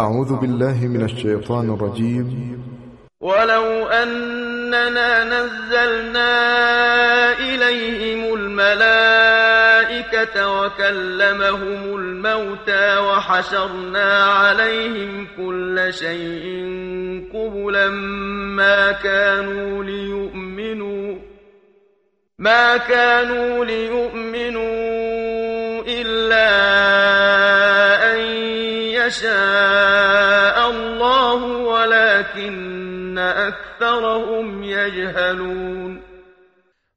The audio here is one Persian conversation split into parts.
أعوذ بالله من الشيطان الرجيم. ولو أننا نزلنا إليهم الملائكة وكلمهم الموتى وحشرنا عليهم كل شيء قبلا ما كانوا ليؤمنوا ما كانوا ليؤمنوا إلا يشاء الله ولكن أكثرهم يجهلون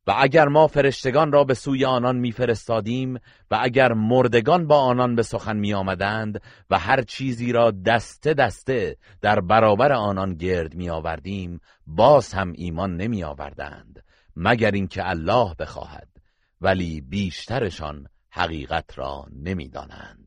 و اگر ما فرشتگان را به سوی آنان میفرستادیم و اگر مردگان با آنان به سخن می آمدند و هر چیزی را دسته دسته در برابر آنان گرد می آوردیم باز هم ایمان نمی آوردند مگر اینکه الله بخواهد ولی بیشترشان حقیقت را نمی‌دانند.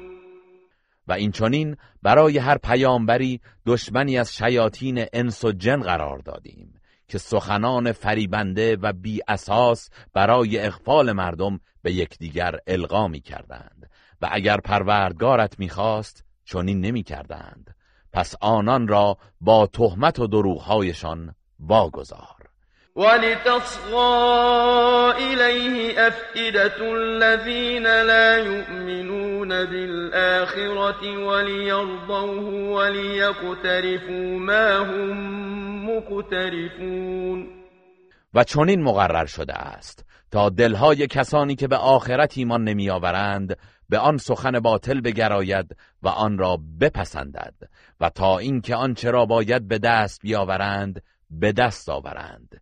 و این چنین برای هر پیامبری دشمنی از شیاطین انس و جن قرار دادیم که سخنان فریبنده و بی اساس برای اغفال مردم به یکدیگر القا می کردند و اگر پروردگارت می‌خواست چنین نمی کردند پس آنان را با تهمت و دروغهایشان واگذار. ولتصغى إليه أفئدة الذين لا يؤمنون بالآخرة وليرضوه وليقترفوا ما هم مقترفون. و چنین مقرر شده است. تا دلهای کسانی که به آخرت ایمان نمیآورند به آن سخن باطل بگراید و آن را بپسندد. و تا اینکه آنچه را باید به دست بیاورند به دست آورند.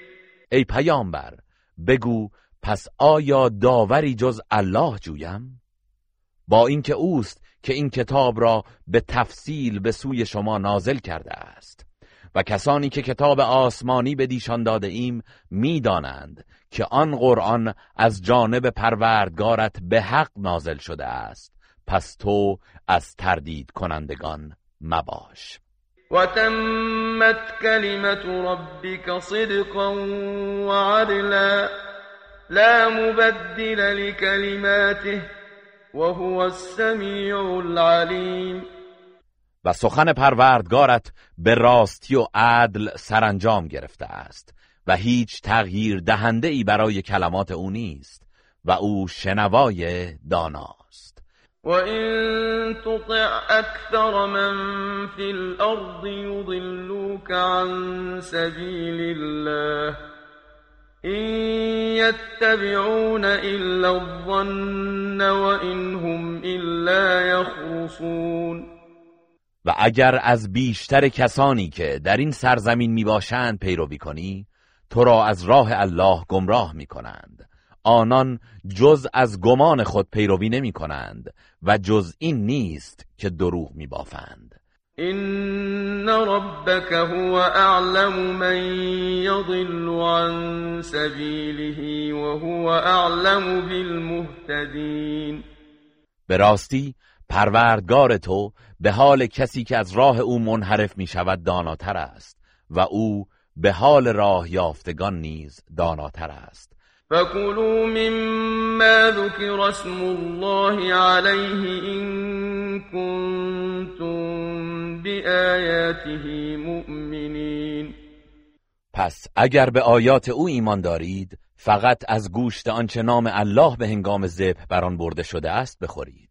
ای پیامبر بگو پس آیا داوری جز الله جویم؟ با اینکه اوست که این کتاب را به تفصیل به سوی شما نازل کرده است. و کسانی که کتاب آسمانی به دیشان داده ایم می‌دانند که آن قرآن از جانب پروردگارت به حق نازل شده است. پس تو از تردید کنندگان مباش. وتمت كلمة ربك صدقا وعدلا لا مبدل لكلماته وهو السميع العليم. و سخن پروردگارت به راستی و عدل سرانجام گرفته است و هیچ تغییر دهنده ای برای کلمات او نیست و او شنوای دانا. وَإِن تُطِعْ أَكْثَرَ مَن فِي الْأَرْضِ يُضِلُّوكَ عَن سَبِيلِ اللَّهِ إِن يَتَّبِعُونَ إِلَّا الظَّنَّ وَإِنْ هُمْ إِلَّا يَخْرُصُونَ و اگر از بیشتر کسانی که در این سرزمین می باشند پیروی کنی تو را از راه الله گمراه می کنند آنان جز از گمان خود پیروی نمی کنند و جز این نیست که دروغ می بافند این ربک هو اعلم من یضل عن سبیله و هو اعلم بالمهتدین به راستی پروردگار تو به حال کسی که از راه او منحرف می شود داناتر است و او به حال راه یافتگان نیز داناتر است. فكلوا مما ذكر اسم الله عليه إن كنتم بآياته مؤمنين. پس اگر به آیات او ایمان دارید فقط از گوشت آنچه نام الله به هنگام ذبح بر آن برده شده است بخورید.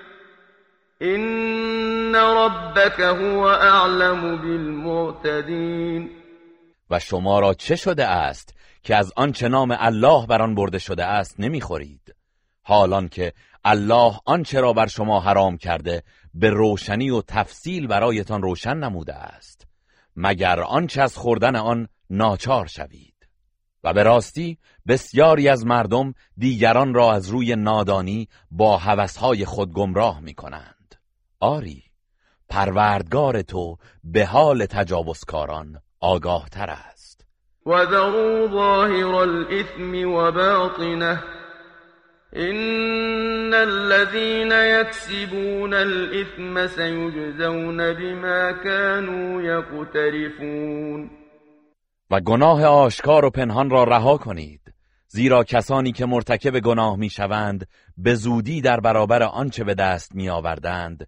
این ربك هو اعلم بالمعتدین و شما را چه شده است که از آنچه نام الله بر آن برده شده است نمی‌خورید؟ حالان که الله آنچه را بر شما حرام کرده به روشنی و تفصیل برایتان روشن نموده است. مگر آنچه از خوردن آن ناچار شوید؟ و به راستی بسیاری از مردم دیگران را از روی نادانی با هوسهای خود گمراه می کنند آری پروردگار تو به حال تجاوزکاران آگاه تر است. و ذروا ظاهر الاثم و باطنه ان الذين يكسبون الاثم سيجزون بما كانوا يقترفون. و گناه آشکار و پنهان را رها کنید زیرا کسانی که مرتکب گناه می‌شوند به زودی در برابر آنچه به دست میآوردند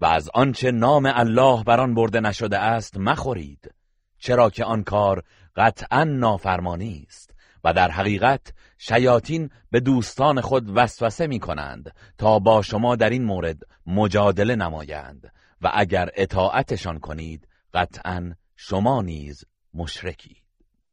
و از آنچه نام الله بر آن برده نشده است مخورید چرا که آن کار قطعا نافرمانی است و در حقیقت شیاطین به دوستان خود وسوسه می کنند تا با شما در این مورد مجادله نمایند و اگر اطاعتشان کنید قطعا شما نیز مشرکید.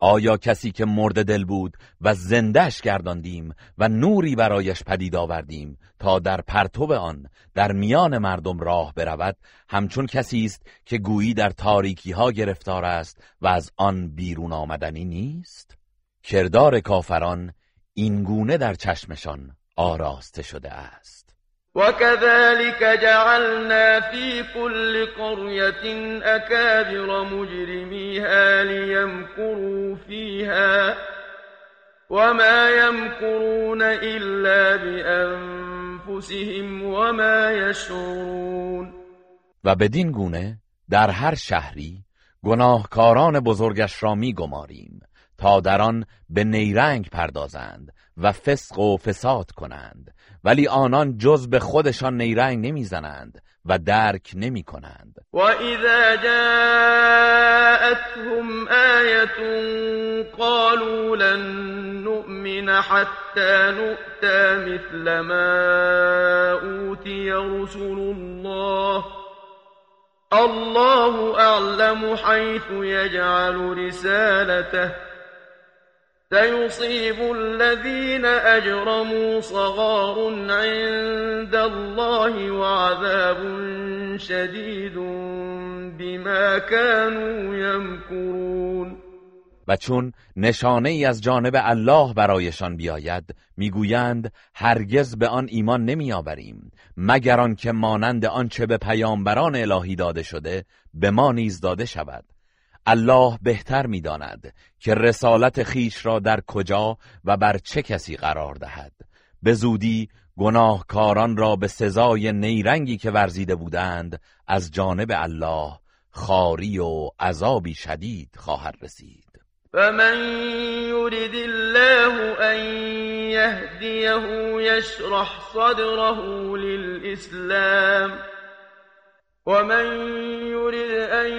آیا کسی که مرد دل بود و زندش گرداندیم و نوری برایش پدید آوردیم تا در پرتو آن در میان مردم راه برود؟ همچون کسی است که گویی در تاریکی ها گرفتار است و از آن بیرون آمدنی نیست؟ کردار کافران اینگونه در چشمشان آراسته شده است. وكذلك جعلنا في كل قرية أكابر مجرميها ليمكروا فيها وما يمكرون إلا بأنفسهم وما يشعرون و بدین گونه در هر شهری گناهکاران بزرگش را می گماریم تا در آن به نیرنگ پردازند و فسق و فساد کنند ولی آنان جز به خودشان نیرنگ نمی‌زنند و درک نمی کنند و اذا جاءتهم آیت قالوا لن نؤمن حتى نؤتى مثل ما اوتی رسول الله. الله اعلم حيث يجعل رسالته. سيصيب الذين أجرموا صغار عند الله وعذاب شديد بما كانوا يمكرون. و چون نشانه ای از جانب الله برایشان بیاید می‌گویند هرگز به آن ایمان نمیآوریم مگر آنکه مانند آنچه به پیامبران الهی داده شده به ما نیز داده شود. الله بهتر می‌داند که رسالت خیش را در کجا و بر چه کسی قرار دهد. به زودی گناهکاران را به سزای نیرنگی که ورزیده بودند از جانب الله خاری و عذابی شدید خواهد رسید. فمن يرد الله ان يهديه يشرح صدره للإسلام ومن يرد ان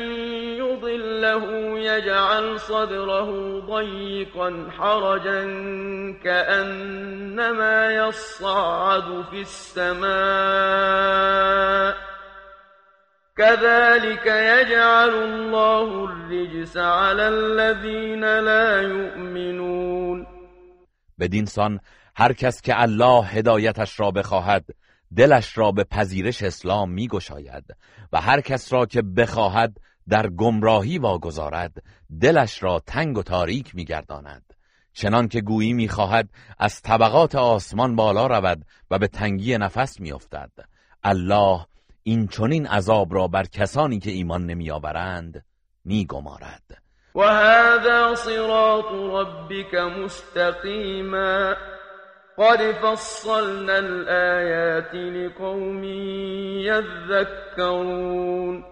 يضل رسوله يجعل صدره ضيقا حرجا كأنما يصعد في السماء كذلك يجعل الله الرجس على الذين لا يؤمنون. بدین سان هر کس که الله هدایتش را بخواهد دلش را به پذیرش اسلام می گشاید و هر کس را که بخواهد در گمراهی واگذارد دلش را تنگ و تاریک می گرداند چنان که گویی می خواهد از طبقات آسمان بالا رود و به تنگی نفس می افتد. الله این چنین عذاب را بر کسانی که ایمان نمی آورند می گمارد و هذا صراط ربك مستقیما قد فصلنا الآیات لقوم یذکرون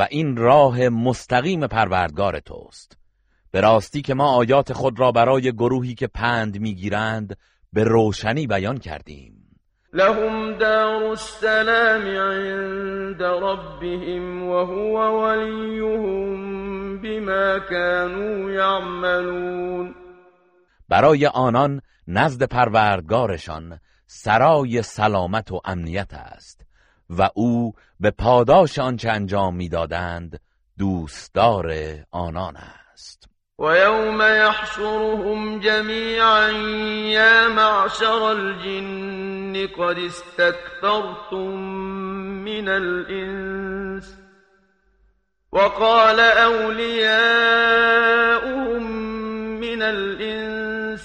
و این راه مستقیم پروردگار توست. به راستی که ما آیات خود را برای گروهی که پند می‌گیرند به روشنی بیان کردیم. لهم دار السلام عند ربهم وهو وليهم بما كانوا يعملون برای آنان نزد پروردگارشان سرای سلامت و امنیت است. و او به پاداش آنچه انجام می‌دادند دوستدار آنان است. ويوم يحشرهم جميعا يا معشر الجن قد استكثرتم من الإنس وقال أولياؤهم من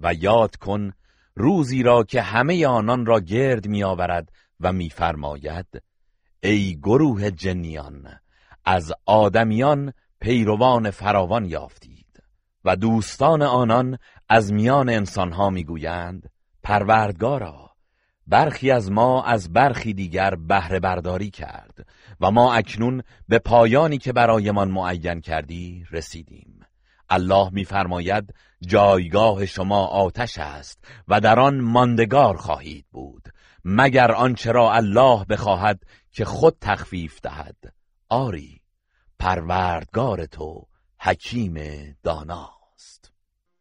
و یاد کن روزی را که همه آنان را گرد می آورد و میفرماید ای گروه جنیان از آدمیان پیروان فراوان یافتی و دوستان آنان از میان انسانها می‌گویند پروردگارا برخی از ما از برخی دیگر بهره برداری کرد و ما اکنون به پایانی که برایمان معین کردی رسیدیم. الله میفرماید جایگاه شما آتش است و در آن ماندگار خواهید بود مگر آنچه را الله بخواهد که خود تخفیف دهد. آری پروردگار تو حکیم داناست.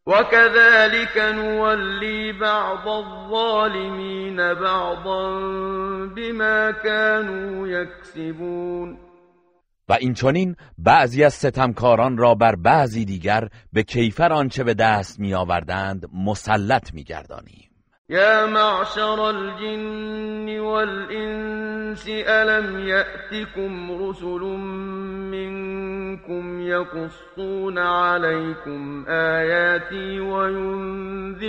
وكذلك نولي بعض الظالمين بعضا بما كانوا يكسبون و این چنین بعضی از ستمکاران را بر بعضی دیگر به کیفر آنچه به دست می آوردند مسلط می گردانیم يا معشر الجن والإنس ألم يأتكم رسل منكم يقصون عليكم آياتي وينذرونكم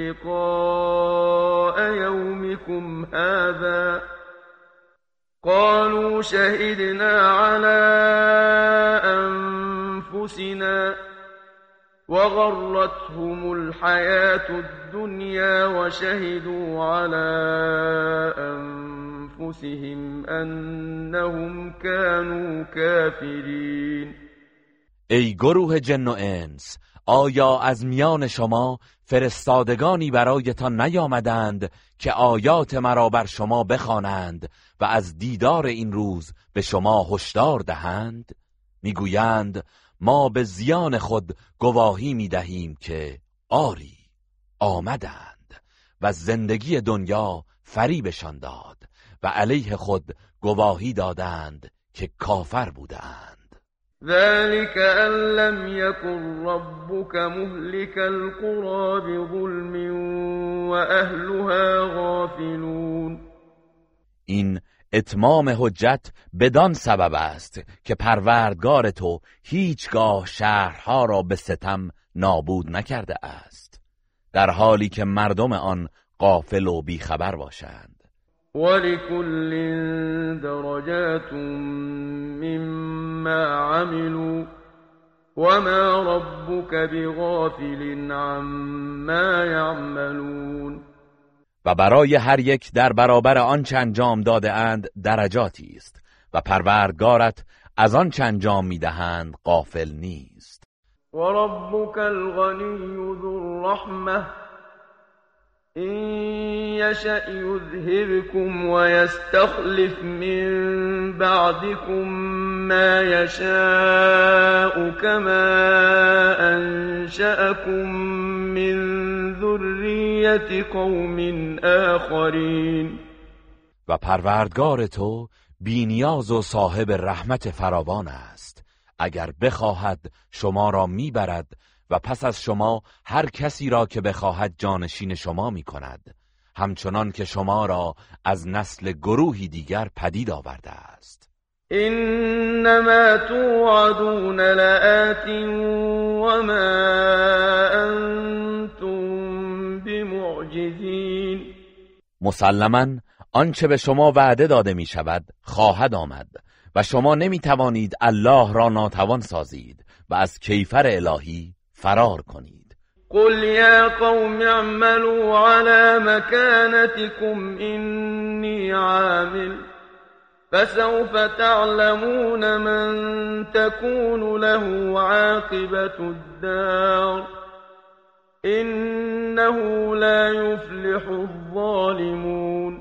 لقاء يومكم هذا قالوا شهدنا على أنفسنا وغرتهم الحياة الدنيا وشهدوا على أنفسهم أنهم كانوا كافرين. ای گروه جن و انس آیا از میان شما فرستادگانی برایتان نیامدند که آیات مرا بر شما بخوانند و از دیدار این روز به شما هشدار دهند می‌گویند ما به زیان خود گواهی می دهیم که آری آمدند و زندگی دنیا فریبشان داد و علیه خود گواهی دادند که کافر بودند. ذلك ان لم يكن ربك مهلك القرى بظلم واهلها غافلون. این اتمام حجت بدان سبب است که پروردگار تو هیچگاه شهرها را به ستم نابود نکرده است در حالی که مردم آن قافل و بیخبر باشند. ولكل درجات مما عملوا وما ربك بغافل عما يعملون و برای هر یک در برابر آنچه انجام داده اند درجاتی است و پروردگارت از آنچه انجام می‌دهند غافل نیست. و ربک الغنی ذو الرحمه إن يشأ يذهبكم ويستخلف من بعدكم ما يشاء كما أنشأكم من ذرية قوم آخرين و پروردگار تو بینیاز و صاحب رحمت فراوان است. اگر بخواهد شما را می‌برد و پس از شما هر کسی را که بخواهد جانشین شما می کند همچنان که شما را از نسل گروهی دیگر پدید آورده است. انما توعدون لآت وما انتم بمعجزین مسلما آنچه به شما وعده داده می شود خواهد آمد و شما نمی توانید الله را ناتوان سازید و از کیفر الهی فرار کنید. قل یا قوم اعملوا على مكانتكم اینی عامل فسوف تعلمون من تكون له عاقبة الدار انه لا يفلح الظالمون.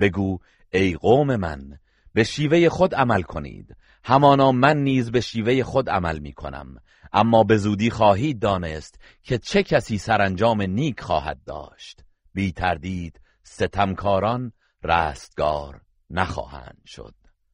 بگو ای قوم من به شیوه خود عمل کنید. همانا من نیز به شیوه خود عمل می کنم. اما به زودی خواهید دانست که چه کسی سرانجام نیک خواهد داشت. بی تردید ستمکاران رستگار نخواهند شد.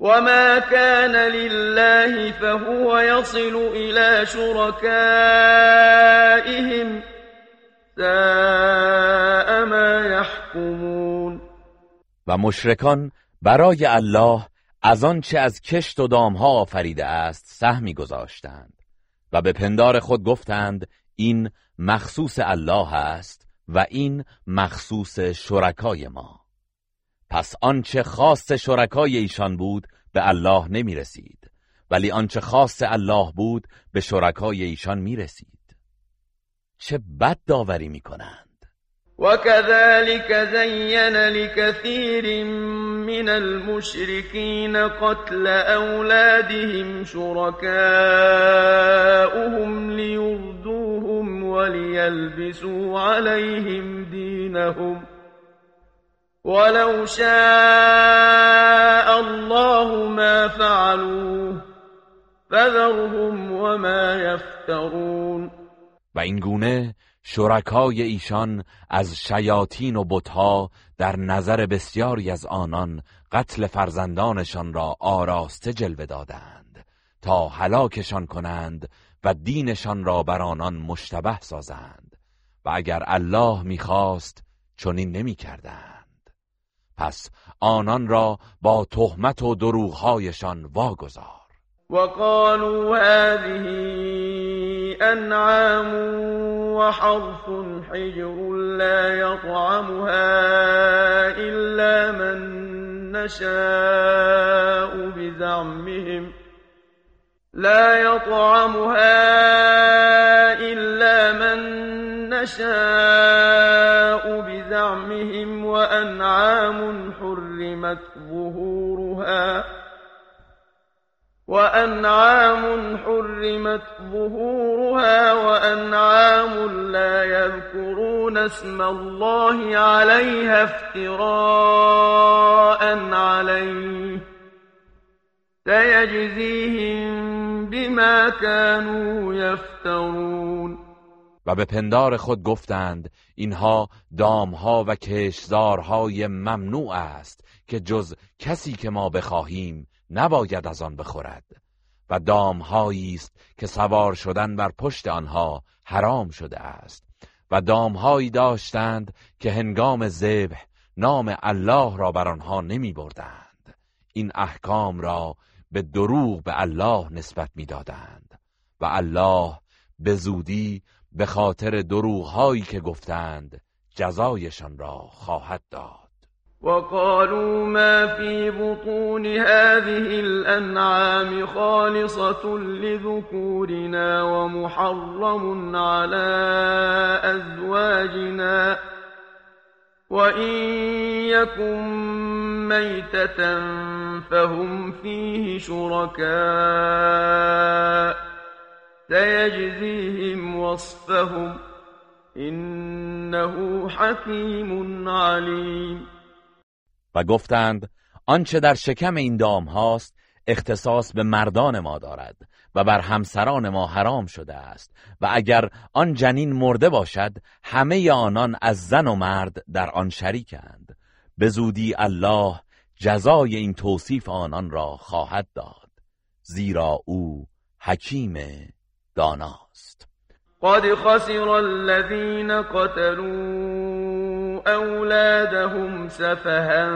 وما كان لله فهو يصل إلى شركائهم ساء ما يحكمون و مشرکان برای الله از آنچه از کشت و دامها آفریده است سهمی گذاشتند و به پندار خود گفتند این مخصوص الله است و این مخصوص شرکای ما. پس آنچه خاص شرکای ایشان بود به الله نمی رسید ولی آنچه خاص الله بود به شرکای ایشان می رسید چه بد داوری می کنند وكذلك زين لكثير من المشركين قتل أولادهم شركاؤهم ليردوهم وليلبسوا عليهم دينهم ولو شاء الله ما فعلوه فذرهم وما يفترون. و این گونه شرکای ایشان از شیاطین و بتها در نظر بسیاری از آنان قتل فرزندانشان را آراسته جلوه دادند تا هلاکشان کنند و دینشان را بر آنان مشتبه سازند. و اگر الله می‌خواست چنین نمی‌کردند. پس آنان را با تهمت و دروغهایشان واگذار. وقالوا هذه أنعام وحرث حجر لا يطعمها إلا من نشاء بزعمهم لا يطعمها إلا من نشاء بزعمهم وأنعام حرمت ظهورها وأنعام حرمت ظهورها وأنعام لا يذكرون اسم الله عليها افتراء عليه سيجزيهم بما كانوا يفترون و به پندار خود گفتند اینها دامها و کشزارهای ممنوع است که جز کسی که ما بخواهیم نباید از آن بخورد. و دامهایی است که سوار شدن بر پشت آنها حرام شده است. و دامهایی داشتند که هنگام ذبح نام الله را بر آنها نمی بردند. این احکام را به دروغ به الله نسبت می‌دادند و الله به زودی به خاطر دروغهایی که گفتند جزایشان را خواهد داد. وقالوا ما في بطون هذه الأنعام خالصة لذكورنا ومحرم على أزواجنا وإن يكن ميتة فهم فيه شركاء. سيجزيهم وصفهم إنه حكيم عليم. و گفتند آنچه در شکم این دام هاست اختصاص به مردان ما دارد و بر همسران ما حرام شده است و اگر آن جنین مرده باشد همه آنان از زن و مرد در آن شریکند. به زودی الله جزای این توصیف آنان را خواهد داد زیرا او حکیم داناست. قد خسر الذين قتلوا أولادهم سفها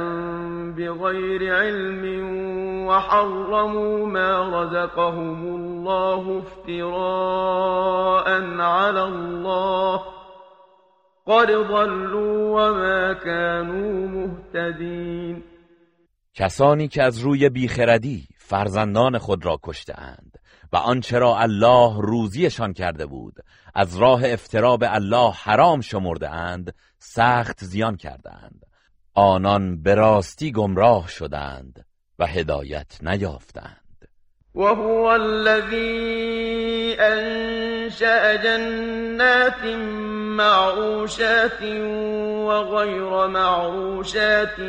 بغير علم وحرموا ما رزقهم الله افتراء على الله. قد ضلوا وما كانوا مهتدين. کسانی که از روی بیخردی فرزندان خود را کشتهاند. و آنچه را الله روزیشان کرده بود از راه افترا به الله حرام شمرده اند سخت زیان کردند آنان به راستی گمراه شدند و هدایت نیافتند وهو الذي أنشأ جنات معروشات وغير معروشات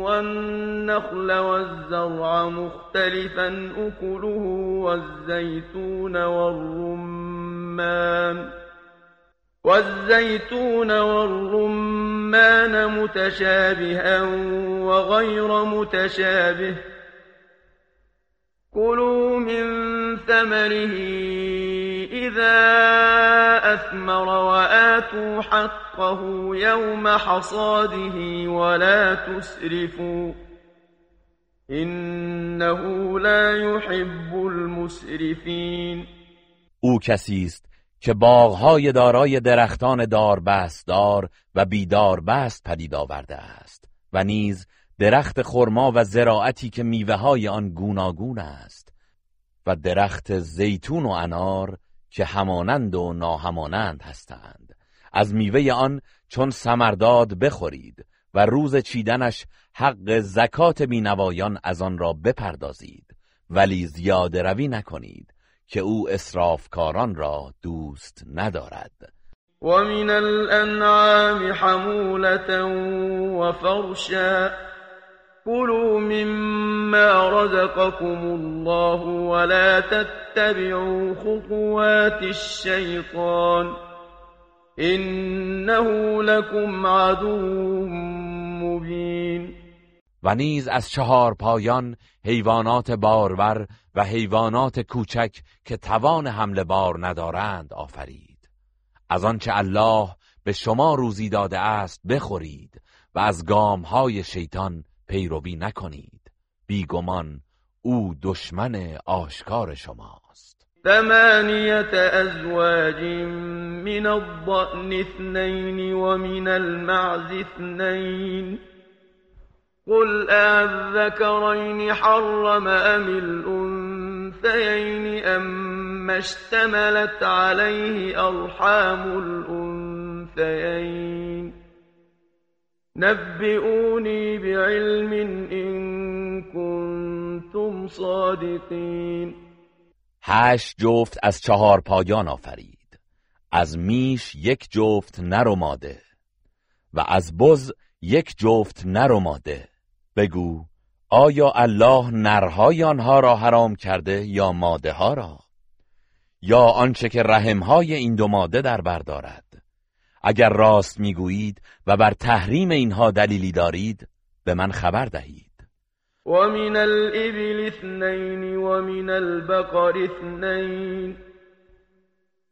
والنخل والزرع مختلفا أكله والزيتون والرمان. والزيتون والرمان متشابها وغير متشابه. كلوا من ثمره إذا أثمر وآتوا حقه يوم حصاده ولا تسرفوا إنه لا يحب المسرفين. أو کسی است که باغهای دارای درختان داربستدار و بیداربست پدید آورده است و نیز درخت خرما و زراعتی که میوه های آن گوناگون است و درخت زیتون و انار که همانند و ناهمانند هستند. از میوه آن چون سمرداد بخورید و روز چیدنش حق زکات بینوایان از آن را بپردازید ولی زیاده روی نکنید که او اسرافکاران را دوست ندارد. و من الانعام و فرشا كلوا مما رزقكم الله ولا تتبعوا خطوات الشيطان انه لكم عدو مبین و نیز از چهار پایان حیوانات بارور و حیوانات کوچک که توان حمل بار ندارند آفرید. از آنچه الله به شما روزی داده است بخورید و از های شیطان پیروی نکنید. بیگمان او دشمن آشکار شماست. ثمانیت ازواج من الضأن اثنین و من المعز اثنین. قل أذكرين حرم أم الأنثيين أم اشتملت عليه أرحام الأنثيين نبئوني بعلم إن كنتم صادقين. هشت جفت از چهار پایان آفرید. از میش یک جفت نر و ماده و از بز یک جفت نر و ماده بگو آیا الله نرهای آنها را حرام کرده یا ماده ها را؟ یا آنچه که رحمهای این دو ماده در بردارد اگر راست می‌گویید و بر تحریم اینها دلیلی دارید به من خبر دهید. و من الابل اثنین و من البقر اثنین.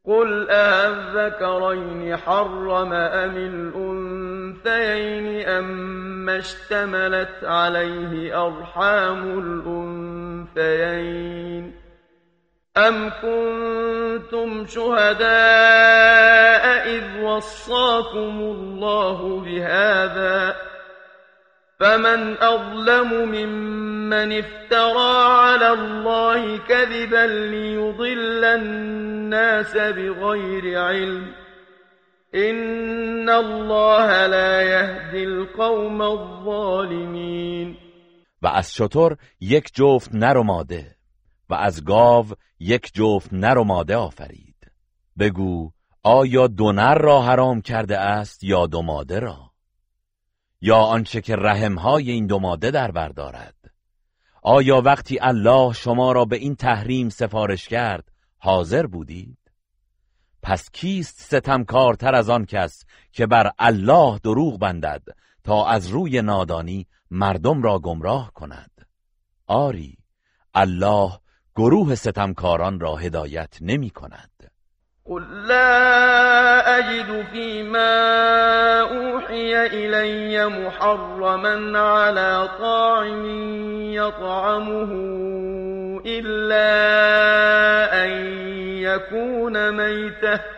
قل أذكرين حرم أم الأنثيين أم اشتملت عليه أرحام الأنثيين؟ أم كنتم شهداء إذ وصاكم الله بهذا فمن أظلم ممن افترى على الله كذبا ليضل الناس بغير علم إن الله لا يهدي القوم الظالمين. و از شتر یک جفت نر و از گاو یک جفت نر و ماده آفرید. بگو آیا دو نر را حرام کرده است یا دو ماده را؟ یا آنچه که رحمهای این دو ماده در بردارد آیا وقتی الله شما را به این تحریم سفارش کرد حاضر بودید؟ پس کیست ستمکارتر از آن کس که بر الله دروغ بندد تا از روی نادانی مردم را گمراه کند؟ آری الله گروه ستمکاران را هدایت نمی کند. قل لا أجد فيما أوحي إلي محرما على طاعم يطعمه إلا أن يكون ميتة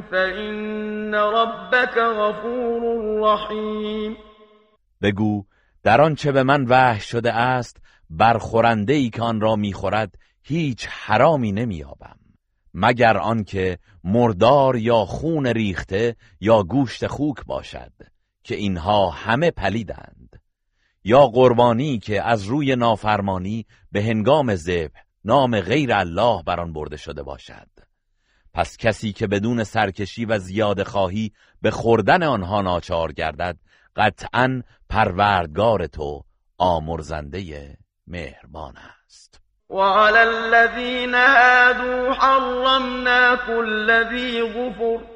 فإن ربك غفور رحیم بگو در آنچه به من وحی شده است برخورنده ای که آن را می‌خورد هیچ حرامی نمییابم. مگر آنکه مردار یا خون ریخته یا گوشت خوک باشد که اینها همه پلیدند. یا قربانی که از روی نافرمانی به هنگام ذبح نام غیر الله بر آن برده شده باشد. پس کسی که بدون سرکشی و زیاد خواهی به خوردن آنها ناچار گردد قطعا پروردگار تو آمرزنده مهربان است. وعلى الذين هادوا حرمنا كل ذي غفر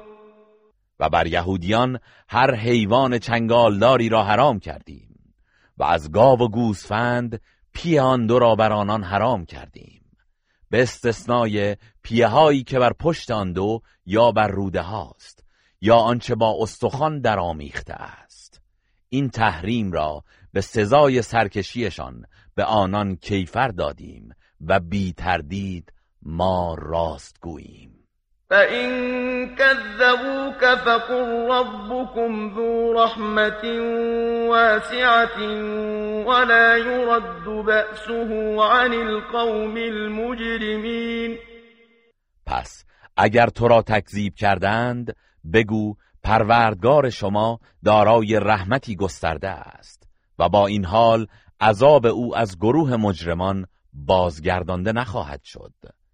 و بر یهودیان هر حیوان چنگالداری را حرام کردیم و از گاو و گوسفند پیه آن دو را بر آنان حرام کردیم. به استثنای پیه هایی که بر پشت آن دو یا بر روده هاست یا آنچه با استخوان در آمیخته است. این تحریم را به سزای سرکشیشان به آنان کیفر دادیم و بی تردید ما راست گوییم. فإن كذبوك فقل ربكم ذو رحمة واسعة ولا يرد بأسه عن القوم المجرمين. پس اگر تو را تکذیب کردند بگو پروردگار شما دارای رحمتی گسترده است و با این حال عذاب او از گروه مجرمان بازگردانده نخواهد شد.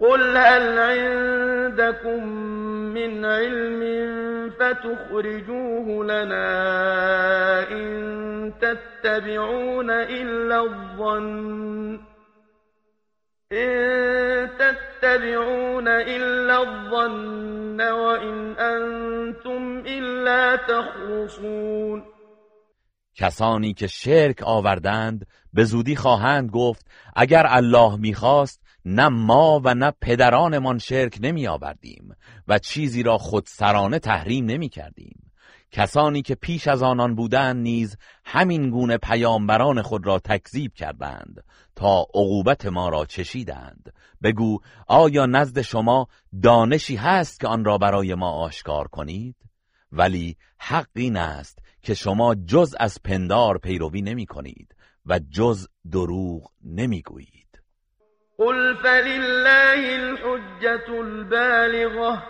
قل هل عندكم من علم فتخرجوه لنا إن تتبعون إلا الظن إن تتبعون إلا الظن وإن أنتم إلا تخرصون کسانی که شرک آوردند به زودی خواهند گفت اگر الله میخواست نه ما و نه پدرانمان شرک نمی آوردیم و چیزی را خودسرانه تحریم نمی کردیم کسانی که پیش از آنان بودند نیز همین گونه پیامبران خود را تکذیب کردند تا عقوبت ما را چشیدند. بگو آیا نزد شما دانشی هست که آن را برای ما آشکار کنید؟ ولی حق این است که شما جز از پندار پیروی نمی کنید و جز دروغ نمی گویید قل فلله الحجة البالغه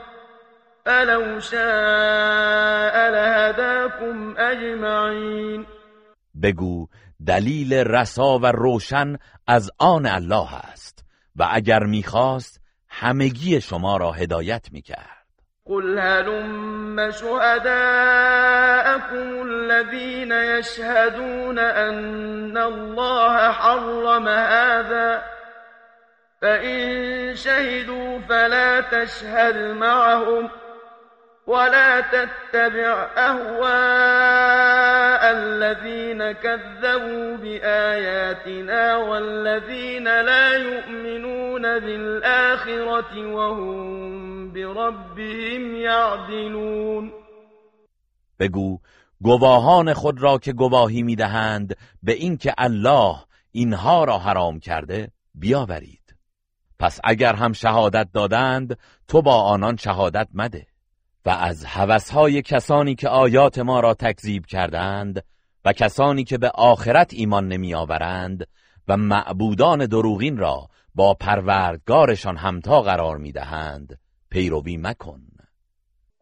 فلو شاء لهداكم اجمعین بگو دلیل رسا و روشن از آن الله است و اگر میخواست همگی شما را هدایت میکرد. قل هلم شهداءكم الذين يشهدون أن الله حرم هذا فإن شهدوا فلا تشهد معهم ولا تتبع أهواء الذين كذبوا بآياتنا والذين لا يؤمنون بالآخرة وهم بربهم يعدلون. بگو گواهان خود را که گواهی میدهند به اینکه الله اینها را حرام کرده بیاورید. پس اگر هم شهادت دادند تو با آنان شهادت مده. و از هوسهای کسانی که آیات ما را تکذیب کردند و کسانی که به آخرت ایمان نمی آورند و معبودان دروغین را با پروردگارشان همتا قرار می دهند پیروی مکن.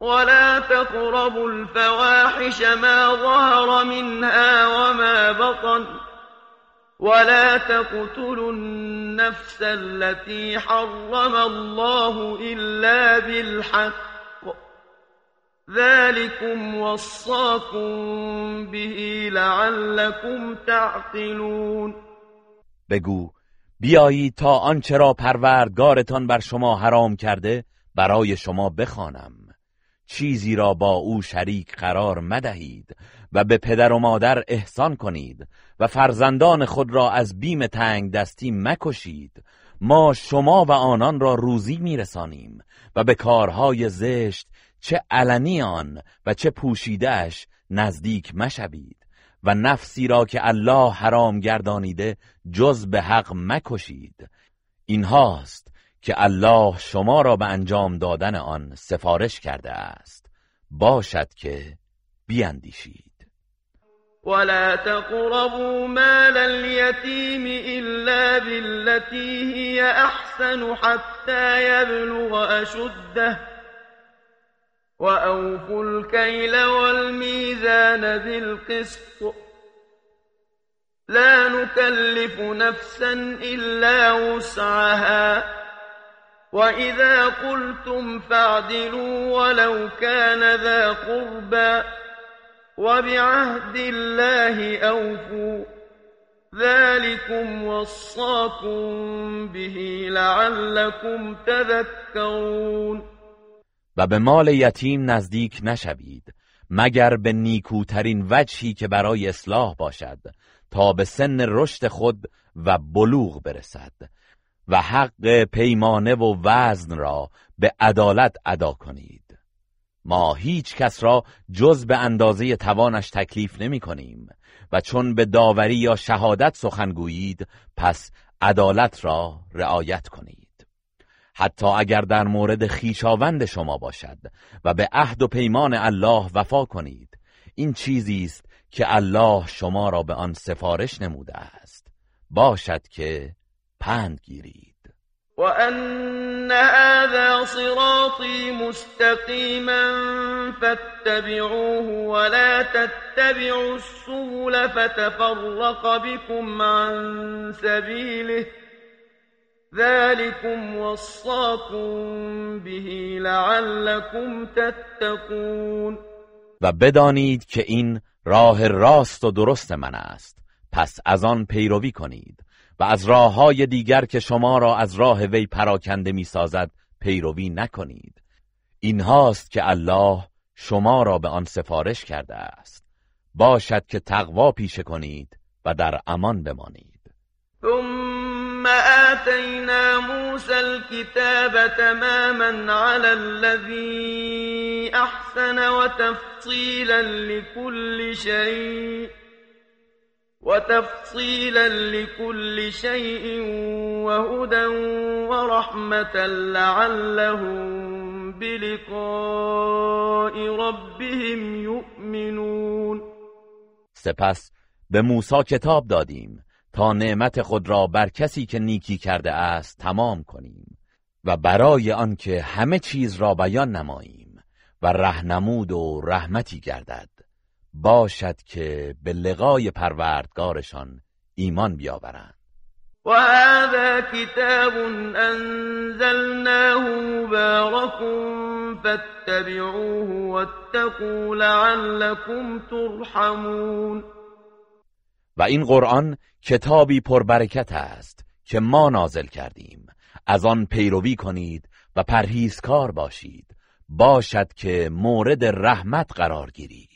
ولا تقربوا الفواحش ما ظهر منها وما بطن ولا تقتلوا النفس التي حرم الله إلا بالحق ذلكم وصاكم به لعلكم تعقلون بگو بیایید تا آنچه را پروردگارتان بر شما حرام کرده برای شما بخوانم. چیزی را با او شریک قرار مدهید و به پدر و مادر احسان کنید و فرزندان خود را از بیم تنگ دستی مکشید. ما شما و آنان را روزی میرسانیم و به کارهای زشت چه علنی آن و چه پوشیدهش نزدیک مشوید و نفسی را که الله حرام گردانیده جز به حق مکشید. این هاست که الله شما را به انجام دادن آن سفارش کرده است. باشد که بیاندیشید ولا تقربوا مال اليتيم إلا بالتي هي أحسن حتى يبلغ أشده وأوفوا الكيل والميزان بالقسط لا نكلف نفسا إلا وسعها وإذا قلتم فاعدلوا ولو كان ذا قربى وبعهد الله أوفوا ذلكم وصاكم به لعلكم تذكرون و به مال یتیم نزدیک نشوید مگر به نیکوترین وجهی که برای اصلاح باشد تا به سن رشد خود و بلوغ برسد. و حق پیمانه و وزن را به عدالت ادا کنید. ما هیچ کس را جز به اندازه توانش تکلیف نمی کنیم و چون به داوری یا شهادت سخن گویید پس عدالت را رعایت کنید. حتی اگر در مورد خیشاوند شما باشد و به عهد و پیمان الله وفا کنید این چیزی است که الله شما را به آن سفارش نموده است. باشد که پند گیرید. و ان هذا صراطی مستقیما فاتبعوه ولا تتبعوا السبل فتفرق بكم عن سبیله ذلكم وصاكم به لعلكم تتقون و بدانید که این راه راست و درست من است. پس از آن پیروی کنید. و از راه های دیگر که شما را از راه وی پراکنده می سازد پیروی نکنید. این هاست که الله شما را به آن سفارش کرده است. باشد که تقوا پیشه کنید و در امان بمانید. ثم آتینا موسى الكتاب تماما على الذي احسن وتفصيلا لكل شيء وتفصيلا لكل شيء وهدى ورحمة لعلهم بلقاء ربهم يؤمنون. سپس به موسی کتاب دادیم تا نعمت خود را بر کسی که نیکی کرده است تمام کنیم و برای آنکه همه چیز را بیان نماییم و رهنمود و رحمتی گردد. باشد که به لقای پروردگارشان ایمان بیاورند. و هذا کتاب انزلناه مبارک فاتبعوه واتقوا لعلكم ترحمون. و این قرآن کتابی پربرکت است که ما نازل کردیم. از آن پیروی کنید و پرهیزکار باشید. باشد که مورد رحمت قرار گیرید.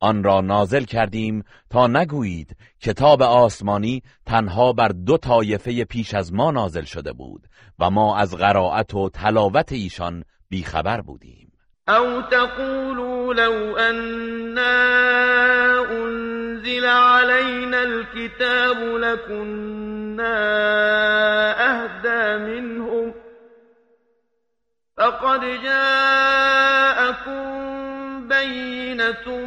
آن را نازل کردیم تا نگویید کتاب آسمانی تنها بر دو طایفه پیش از ما نازل شده بود و ما از قرائت و تلاوت ایشان بیخبر بودیم. او تقولوا لو انا انزل علينا الكتاب لكنا اهدا منهم فقد جاءكم بينة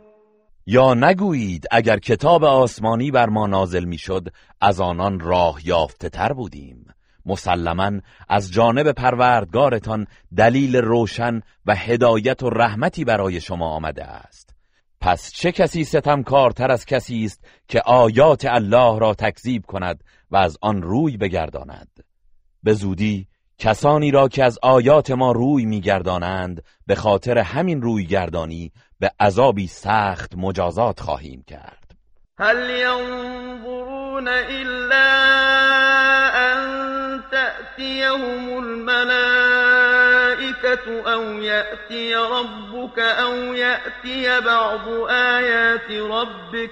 یا نگویید اگر کتاب آسمانی بر ما نازل می‌شد از آنان راه یافته تر بودیم. مسلما از جانب پروردگارتان دلیل روشن و هدایت و رحمتی برای شما آمده است. پس چه کسی ستمکارتر از کسی است که آیات الله را تکذیب کند و از آن روی بگرداند؟ به زودی کسانی را که از آیات ما روی میگردانند به خاطر همین روی گردانی به عذابی سخت مجازات خواهیم کرد. هل ينظرون الا ان تأتيهم الملائكة او يأتي ربك او يأتي بعض آيات ربك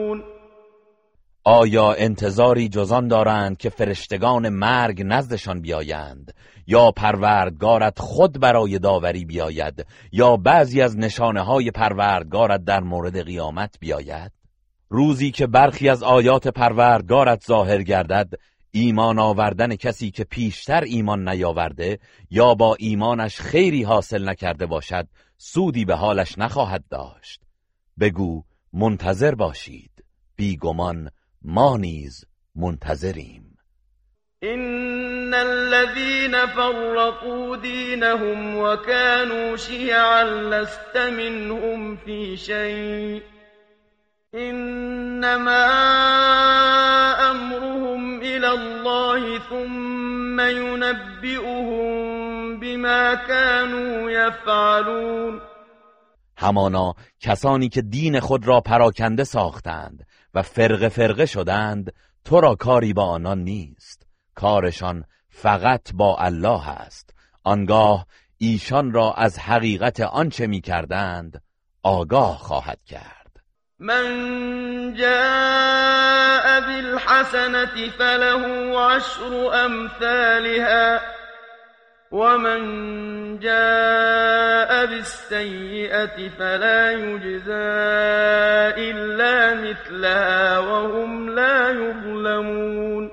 آیا انتظاری جزان دارند که فرشتگان مرگ نزدشان بیایند؟ یا پروردگارت خود برای داوری بیاید؟ یا بعضی از نشانه های پروردگارت در مورد قیامت بیاید؟ روزی که برخی از آیات پروردگارت ظاهر گردد ایمان آوردن کسی که پیشتر ایمان نیاورده یا با ایمانش خیری حاصل نکرده باشد سودی به حالش نخواهد داشت. بگو منتظر باشید. بیگمان ما نیز منتظریم. ان الذين فرقوا دينهم وكانوا شيعا لست منهم في شيء انما امرهم الى الله ثم ينبئهم بما كانوا يفعلون همانا کسانی که دین خود را پراکنده ساختند و فرق فرقه شدند تو را کاری با آنان نیست کارشان فقط با الله است. آنگاه ایشان را از حقیقت آنچه می کردند آگاه خواهد کرد. من جاء بالحسنة فله عشر امثالها ومن جاء بالسيئة فلا يجزى إلا مثلها وهم لا يظلمون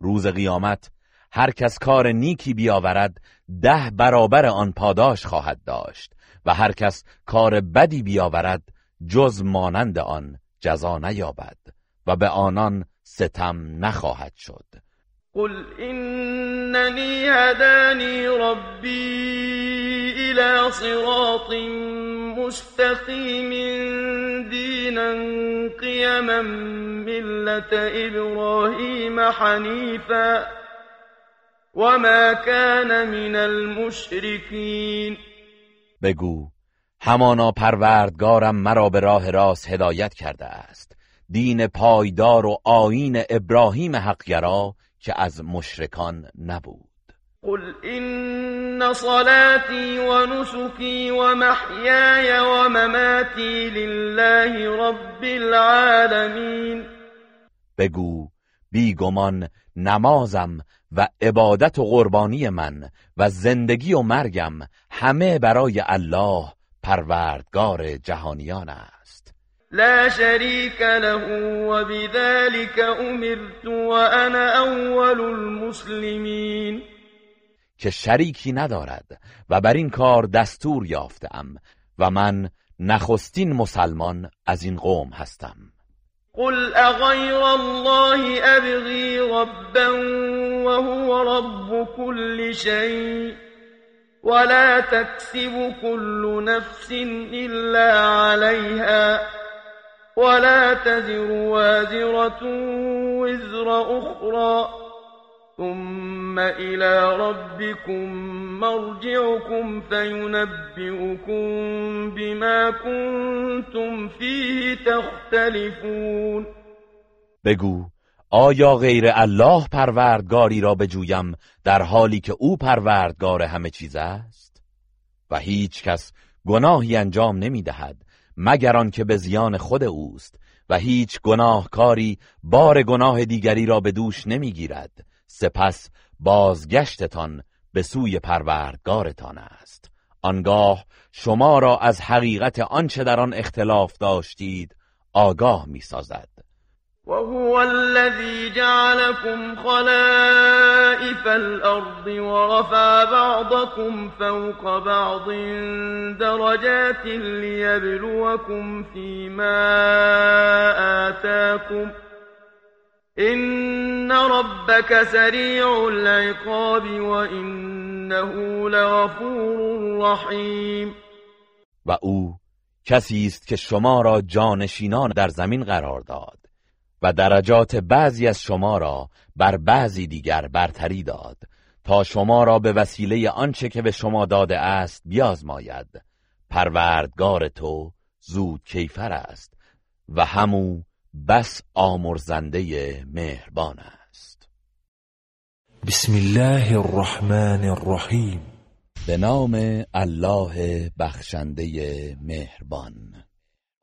روز قیامت هر کس کار نیکی بیاورد ده برابر آن پاداش خواهد داشت و هر کس کار بدی بیاورد جز مانند آن جزا نیابد و به آنان ستم نخواهد شد. قل إنني هداني ربي إلى صراط مستقيم دينا قيما ملة إبراهيم حنيفا وما كان من المشركين بگو همانا پروردگارم مرا به راه راست هدایت کرده است. دین پایدار و آیین ابراهیم حقگرا که از مشرکان نبود. قل إن صلاتي ونسكي ومحياي ومماتي لله رب العالمين. بگو بیگمان نمازم و عبادت و قربانی من و زندگی و مرگم همه برای الله پروردگار جهانیان است. لا شريك له وبذلك أمرت وأنا أول المسلمين. که شریکی ندارد و بر این کار دستور یافتم و من نخستین مسلمان از این قوم هستم. قل أغير الله أبغي ربا وهو رب كل شيء ولا تكسب كل نفس إلا عليها. ولا تزر وازرة وزر أخرى. ثم إلى ربكم مرجعكم فينبئكم بما كنتم فيه تختلفون. بگو آیا غیر الله پروردگاری را بجویم در حالی که او پروردگار همه چیز است؟ و هیچ کس گناهی انجام نمی دهد مگر آنکه به زیان خود اوست و هیچ گناهکاری بار گناه دیگری را به دوش نمی‌گیرد. سپس بازگشتتان به سوی پروردگارتان است. آنگاه شما را از حقیقت آنچه در آن اختلاف داشتید آگاه می‌سازد. وهو الذي جعلكم خلائف الأرض ورفع بعضكم فوق بعض درجات ليبلوكم فيما آتاكم. إن ربك سريع العقاب وإنه لغفور رحيم. و أو کسی است که شما را جانشینان در زمین قرار داد. و درجات بعضی از شما را بر بعضی دیگر برتری داد تا شما را به وسیله آنچه که به شما داده است بیازماید. پروردگار تو زود کیفر است و همو بس آمرزنده مهربان است. بسم الله الرحمن الرحیم. به نام الله بخشنده مهربان.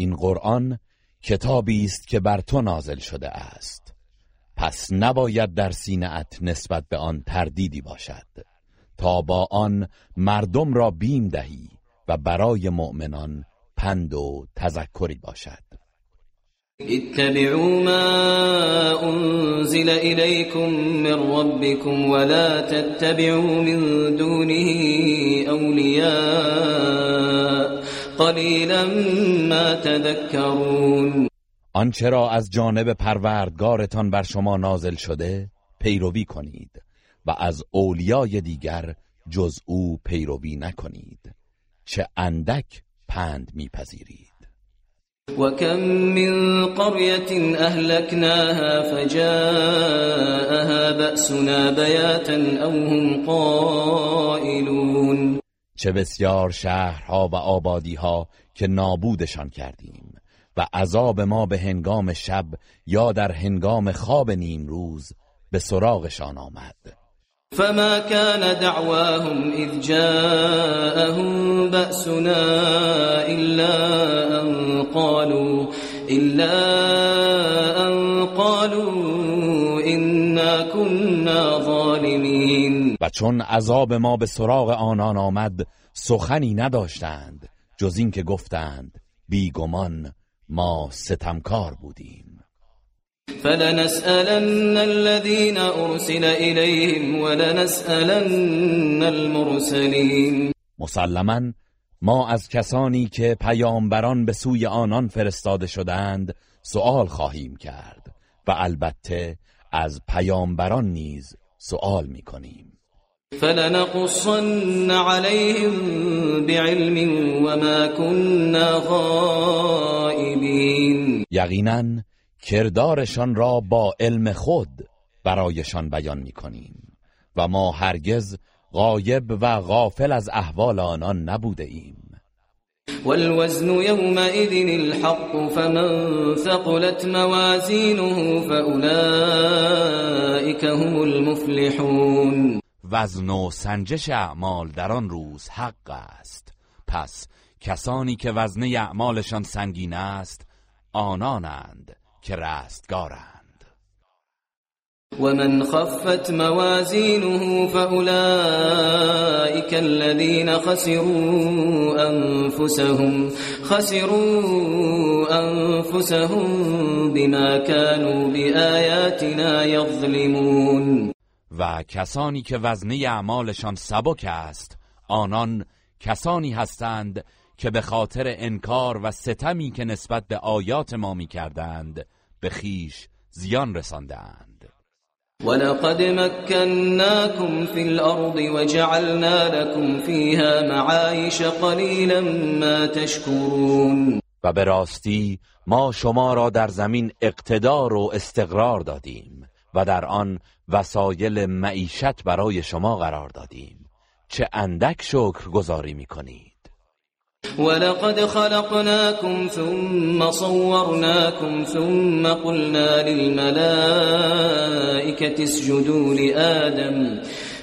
این قرآن کتابی است که بر تو نازل شده است. پس نباید در سینه‌ات نسبت به آن تردیدی باشد. تا با آن مردم را بیم دهی و برای مؤمنان پند و تذکری باشد. اتبعوا ما انزل الیکم من ربکم ولا تتبعوا من دونه اولیاء قلیلا ما تذکرون. آنچه را از جانب پروردگارتان بر شما نازل شده پیروی کنید و از اولیای دیگر جز او پیروی نکنید. چه اندک پند میپذیرید. و کم من قرية اهلکناها فجاءها بأسنا بیاتا او هم قائلون. چه بسیار شهرها و آبادیها که نابودشان کردیم و عذاب ما به هنگام شب یا در هنگام خواب نیم روز به سراغشان آمد. فما كان دعواهم اذ جاءهم بأسنا الا ان قالوا الا و چون عذاب ما به سراغ آنان آمد سخنی نداشتند جز اینکه گفتند بیگمان ما ستمکار بودیم. فلنسألن الذين أرسل إليهم ولنسألن المرسلين. مسلما ما از کسانی که پیامبران به سوی آنان فرستاده شدند سؤال خواهیم کرد و البته از پیامبران نیز سؤال می کنیم فلنقصن عليهم بعلم وما كنا غائبين یقینا کردارشان را با علم خود برایشان بیان می کنیم و ما هرگز غایب و غافل از احوال آنان نبوده ایم. والوزن يومئذ الحق فمن ثقلت موازینه فأولئك هم المفلحون وزن و سنجش اعمال در آن روز حق است. پس کسانی که وزن اعمالشان سنگین است آنانند که رستگارند. ومن خفت موازینه فأولئك الذين خسروا أنفسهم خسروا أنفسهم بما كانوا بآياتنا يظلمون و کسانی که وزنه اعمالشان سبک است آنان کسانی هستند که به خاطر انکار و ستمی که نسبت به آیات ما می کردند به خیش زیان رساندند. ولقد مكناكم في الأرض وجعلنا لكم فيها معايش قليلا ما تشكرون. و به راستی ما شما را در زمین اقتدار و استقرار دادیم. و در آن وسایل معیشت برای شما قرار دادیم. چه اندک شکر گذاری می ولقد خلقناكم ثم صورناكم ثم قلنا للملائكة اسجدوا لآدم.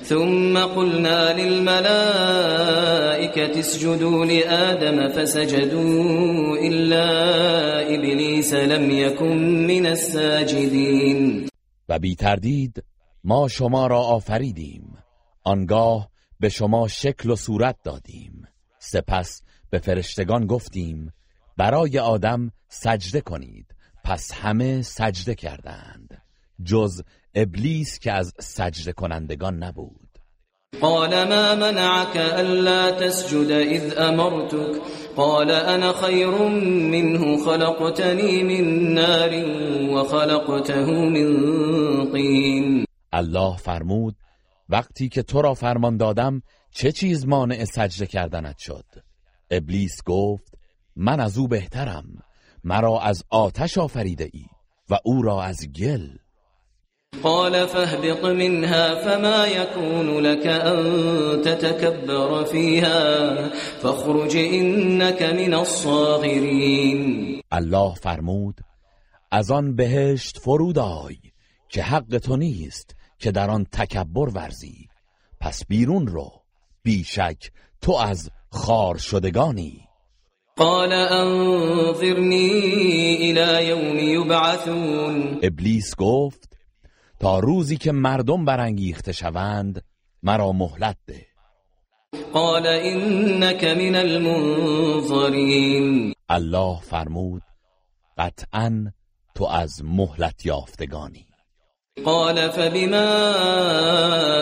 ثم قلنا للملائكة اسجدوا لآدم فسجدوا إلا إبليس لم يكن من الساجدين و بی تردید ما شما را آفریدیم. آنگاه به شما شکل و صورت دادیم. سپس به فرشتگان گفتیم برای آدم سجده کنید. پس همه سجده کردند جز ابلیس که از سجده کنندگان نبود. قال ما منعك الا تسجد اذ امرتك قال انا خير منه خلقتني من نار وخلقته من طين. الله فرمود وقتی که تو را فرمان دادم چه چیز مانع سجده کردنت شد؟ ابلیس گفت من از او بهترم مرا از آتش آفریده ای و او را از گل قال فاهبط منها فما يكون لك أن تتكبر فيها فاخرج إنك من الصاغرين. الله فرمود از آن بهشت فرود آی که حق تو نیست که در آن تکبر ورزی. پس بیرون رو بیشک تو از خار شدگانی. قال انظرنی الى یوم یبعثون. ابلیس گفت تا روزی که مردم برانگیخته شوند مرا مهلت ده. قال انك من المنظرین. الله فرمود قطعا تو از مهلت یافتگانی. قال فبما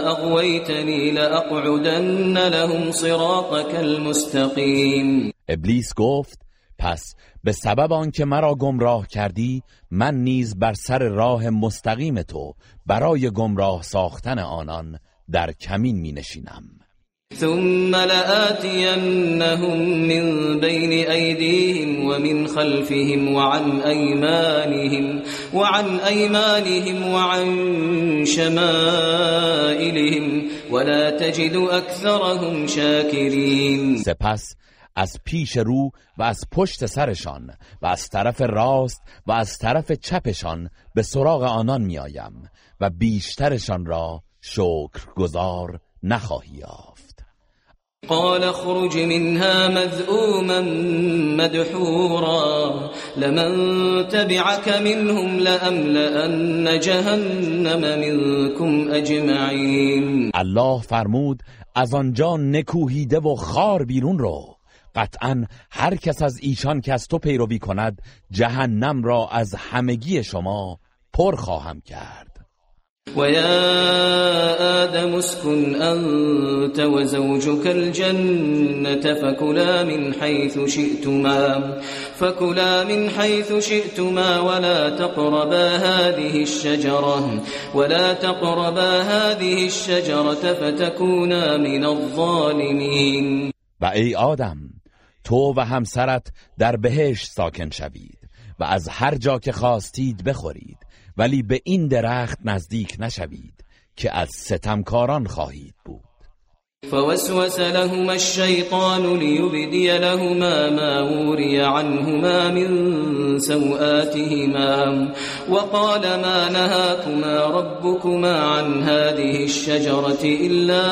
اغويتني لاقعدن لهم صراطك المستقیم ابلیس گفت پس به سبب آنکه مرا گمراه کردی من نیز بر سر راه مستقیم تو برای گمراه ساختن آنان در کمین می نشینم ثم لآتينهم من بين أيديهم ومن خلفهم وعن أيمانهم وعن أيمانهم وعن شمائلهم ولا تجد أكثرهم شاكرين سپس از پیش رو و از پشت سرشان و از طرف راست و از طرف چپشان به سراغ آنان میآیم و بیشترشان را شکر گذار نخواهی یافت. قال خرج منها مذءوما مدحورا لمن تبعك منهم لأملأن جهنم منكم اجمعین الله فرمود از آنجا نکوهیده و خار بیرون رو. قطعا هر کس از ایشان که از تو پیروی کند جهنم را از همگی شما پر خواهم کرد. ويا آدم اسكن أنت وزوجك الجنة فكلا من حيث شئتما فكلا من حيث شئتما ولا تقربا هذه الشجرة ولا تقربا هذه الشجرة فتكونا من الظالمين و ای آدم تو و همسرت در بهشت ساکن شوید و از هر جا که خواستید بخورید ولی به این درخت نزدیک نشوید که از ستمکاران خواهید بود. فوسوس لهما الشيطان ليبدي لهما ما وري عنهما من سوآتهما وقال ما نهاكما ربكما عن هذه الشجرة إلا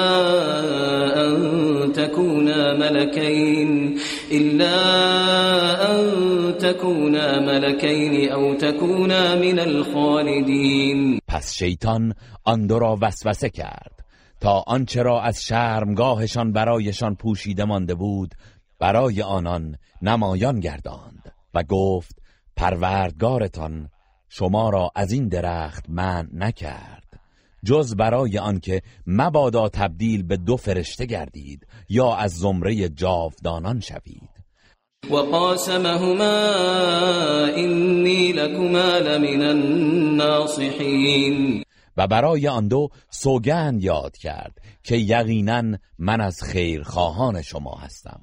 أن تكونا ملكين إلا أن تكونا ملكين أو تكونا من الخالدين. پس شیطان آن دو وسوسه کرد. تا آنچه را از شرمگاهشان برایشان پوشیده مانده بود برای آنان نمایان گرداند و گفت پروردگارتان شما را از این درخت من نکرد. جز برای آنکه مبادا تبدیل به دو فرشته گردید یا از زمره جاودانان شوید. وقاسمهما إني لكما لمن الناصحين و برای آن دو سوگند یاد کرد که یقینا من از خیرخواهان شما هستم.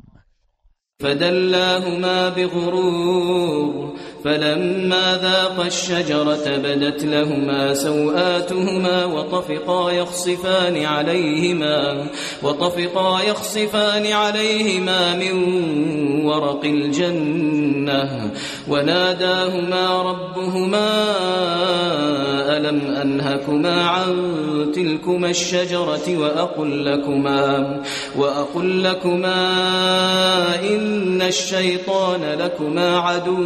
فدلاهما بغرور فلما ذاقا الشجرة بدت لهما سوآتهما وطفقا يخصفان عليهما وطفقا يخصفان عليهما من ورق الجنة. وناداهما ربهما ألم أنهكما عن تلكما الشجرة وأقل لكما وأقل لكما إن الشيطان لكما عدو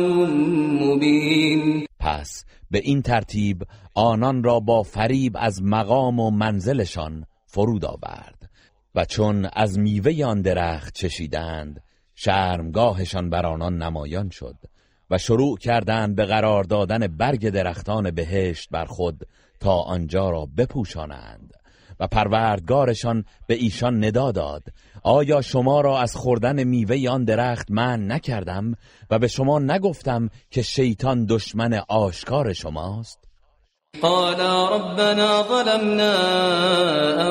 مبين. پس به این ترتیب آنان را با فریب از مقام و منزلشان فرود آورد و چون از میوه آن درخت چشیدند شرمگاهشان بر آنان نمایان شد و شروع کردند به قرار دادن برگ درختان بهشت بر خود تا آنجا را بپوشانند. و پروردگارشان به ایشان ندا داد. آیا شما را از خوردن میوه آن درخت من نکردم و به شما نگفتم که شیطان دشمن آشکار شماست؟ قالا ربنا ظلمنا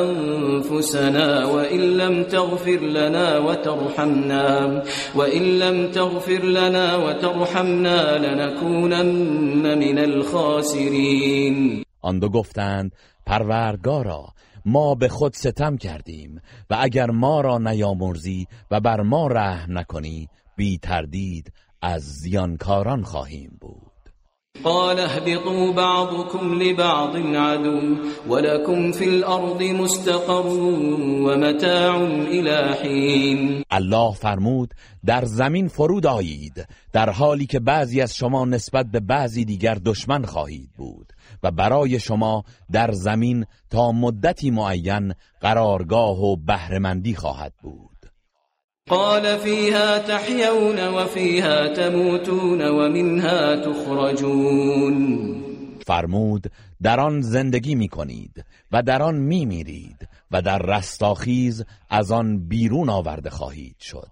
أنفسنا وإن لم تغفر لنا وترحمنا وإن لم تغفر لنا وترحمنا لنكونن من الخاسرين. آن دو گفتند پروردگارا ما به خود ستم کردیم و اگر ما را نیامرزی و بر ما رحم نکنی بی تردید از زیانکاران خواهیم بود. قال اهبطوا بعضكم لبعض عدو ولكم في الأرض مستقر ومتاع إلى حين. الله فرمود در زمین فرود آیید در حالی که بعضی از شما نسبت به بعضی دیگر دشمن خواهید بود. و برای شما در زمین تا مدتی معین قرارگاه و بهرهمندی خواهد بود. قال فيها تحيون وفيها تموتون ومنها تخرجون. فرمود در آن زندگی می کنید و در آن می میرید و در رستاخیز از آن بیرون آورده خواهید شد.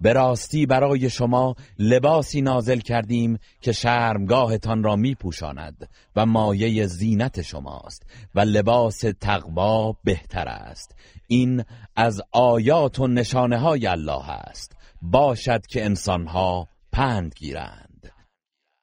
به راستی برای شما لباسی نازل کردیم که شرمگاهتان را می پوشاند و مایه زینت شماست و لباس تقوا بهتر است. این از آیات و نشانه های الله است. باشد که انسانها پند گیرند.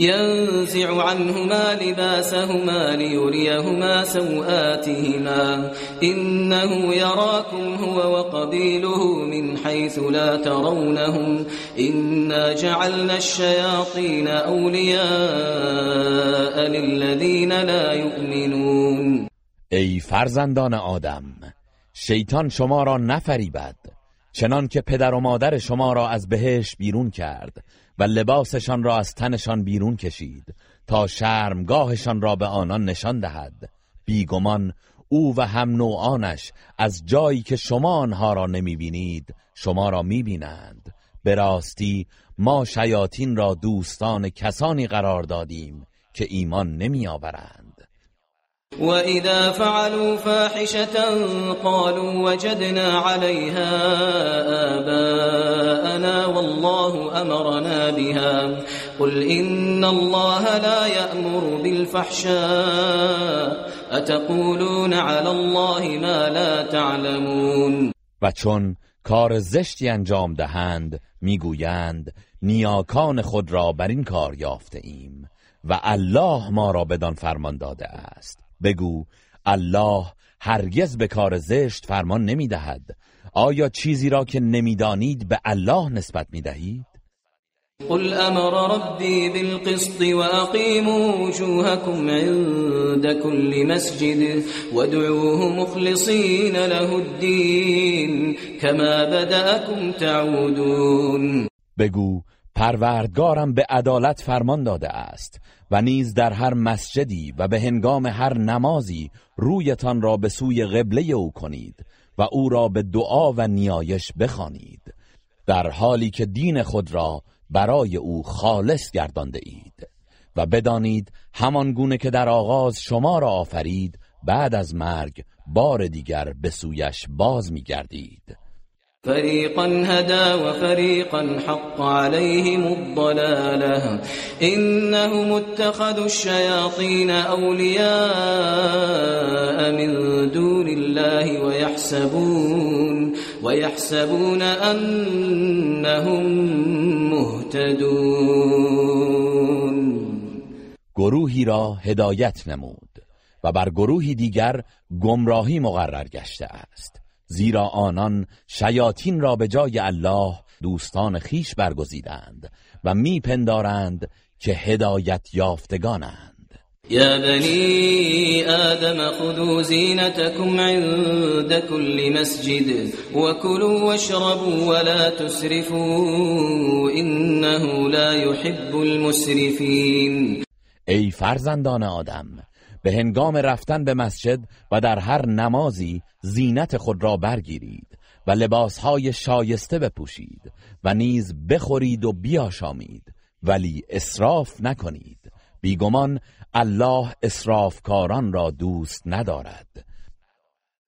ينزع عنهما لباسهما ليريهما سوآتهما. إنه يراكم هو وقبيله من حيث لا ترونهم. إنا جعلنا الشياطين أولياء للذين لا يؤمنون. ای فرزندان آدم شیطان شما را نفریبد چنان که پدر و مادر شما را از بهش بیرون کرد. و لباسشان را از تنشان بیرون کشید تا شرمگاهشان را به آنان نشان دهد. بیگمان او و هم نوعانش از جایی که شما آنها را نمی بینید شما را می بینند به راستی ما شیاطین را دوستان کسانی قرار دادیم که ایمان نمی آورند وإذا فعلوا فاحشة قالوا وجدنا عليها آباءنا والله أمرنا بها قل إن الله لا يأمر بالفحشاء أتقولون على الله ما لا تعلمون و چون کار زشتی انجام دهند می‌گویند نیاکان خود را بر این کار یافته ایم و الله ما را بدان فرمان داده است. بگو الله هرگز به کار زشت فرمان نمی دهد آیا چیزی را که نمی‌دانید به الله نسبت می دهید؟ قل امر ربي بالقسط واقيموا وجوهكم عند كل مسجد وادعوه مخلصين له الدين كما بدأكم تعودون. بگو پروردگارم به عدالت فرمان داده است. و نیز در هر مسجدی و به هنگام هر نمازی رویتان را به سوی قبله او کنید و او را به دعا و نیایش بخوانید در حالی که دین خود را برای او خالص گردانده اید. و بدانید همان گونه که در آغاز شما را آفرید بعد از مرگ بار دیگر به سویش باز می گردید فريقا هدى وفريقا حق عليهم الضلاله انهم اتخذوا الشياطين اولياء من دون الله ويحسبون ويحسبون انهم مهتدون. گروهی را هدایت نمود و بر گروهی دیگر گمراهی مقرر گشته است. زیرا آنان شیاطین را به جای الله دوستان خیش برگزیدند و میپندارند که هدایت یافتگانند. یا بنی آدم خذوا زینتكم عند كل مسجد وكلوا واشربوا ولا تسرفوا انه لا يحب المسرفين ای فرزندان آدم به هنگام رفتن به مسجد و در هر نمازی زینت خود را برگیرید و لباسهای شایسته بپوشید و نیز بخورید و بیاشامید ولی اسراف نکنید. بیگمان الله اسرافکاران را دوست ندارد.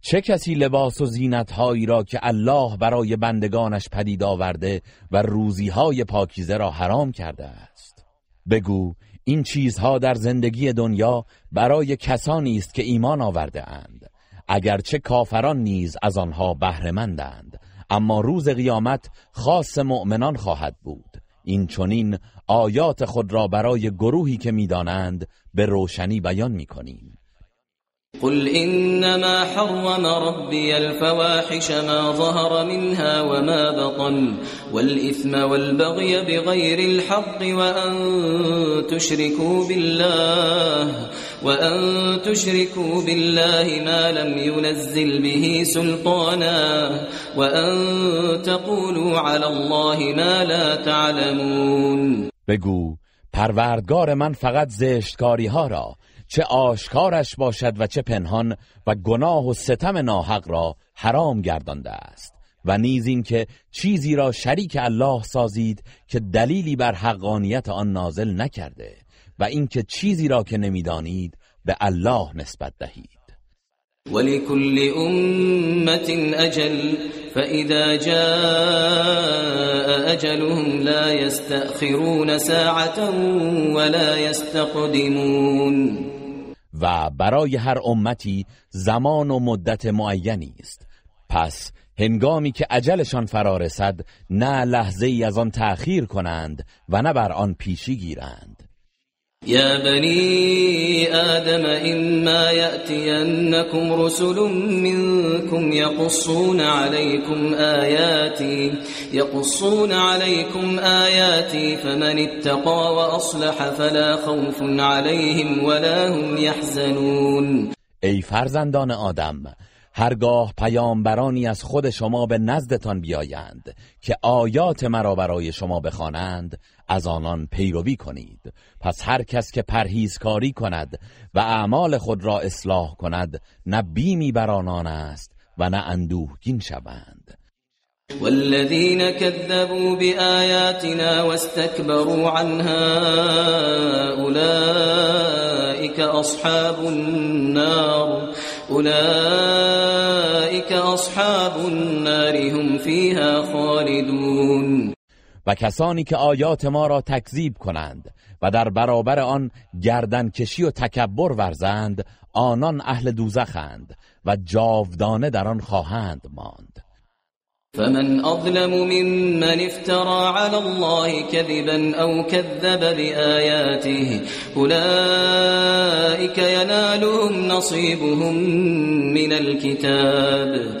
چه کسی لباس و زینت هایی را که الله برای بندگانش پدید آورده و روزی های پاکیزه را حرام کرده است؟ بگو این چیزها در زندگی دنیا برای کسانی است که ایمان آورده اند. اگرچه کافران نیز از آنها بهرهمندند اما روز قیامت خاص مؤمنان خواهد بود. این چونین آیات خود را برای گروهی که می‌دانند به روشنی بیان می‌کنیم. قل إنما حرم ربي الفواحش ما ظهر منها وما بطن والإثم والبغي بغير الحق وأن تشركوا بالله وأن تشركوا بالله ما لم ينزل به سلطانا وأن تقولوا على الله ما لا تعلمون بگو پروردگار من فقط زشتکاری ها را چه آشکارش باشد و چه پنهان و گناه و ستم ناحق را حرام گردانده است. و نیز این که چیزی را شریک الله سازید که دلیلی بر حقانیت آن نازل نکرده و اینکه چیزی را که نمی‌دانید به الله نسبت دهید. ولكل أمة أجل فإذا جاء أجلهم لا يستأخرون ساعة ولا يستقدمون و برای هر امتی زمان و مدت معینی است. پس هنگامی که اجلشان فرا رسد نه لحظه ای از آن تأخیر کنند و نه بر آن پیشی گیرند. يا بني آدم إما يأتينكم رسل منكم يقصون عليكم آياتي يقصون عليكم آياتي فمن اتقى وأصلح فلا خوف عليهم ولا هم يحزنون. ای فرزندان آدم هرگاه پیامبرانی از خود شما به نزدتان بیایند که آیات مرا برای شما بخوانند از آنان پیروی کنید. پس هر کس که پرهیزکاری کند و اعمال خود را اصلاح کند نه بیمی بر آنان است و نه اندوهگین شوند. والذين كذبوا بآياتنا واستكبروا عنها أولئك أصحاب النار أولئك أصحاب النار هم فيها خالدون. و کسانی که آیات ما را تکذیب کنند و در برابر آن گردن کشی و تکبر ورزند آنان اهل دوزخند و جاودانه در آن خواهند ماند. فمن أظلم ممن افترى على الله كذبا أو كذب بآياته أولئك ينالهم نصيبهم من الكتاب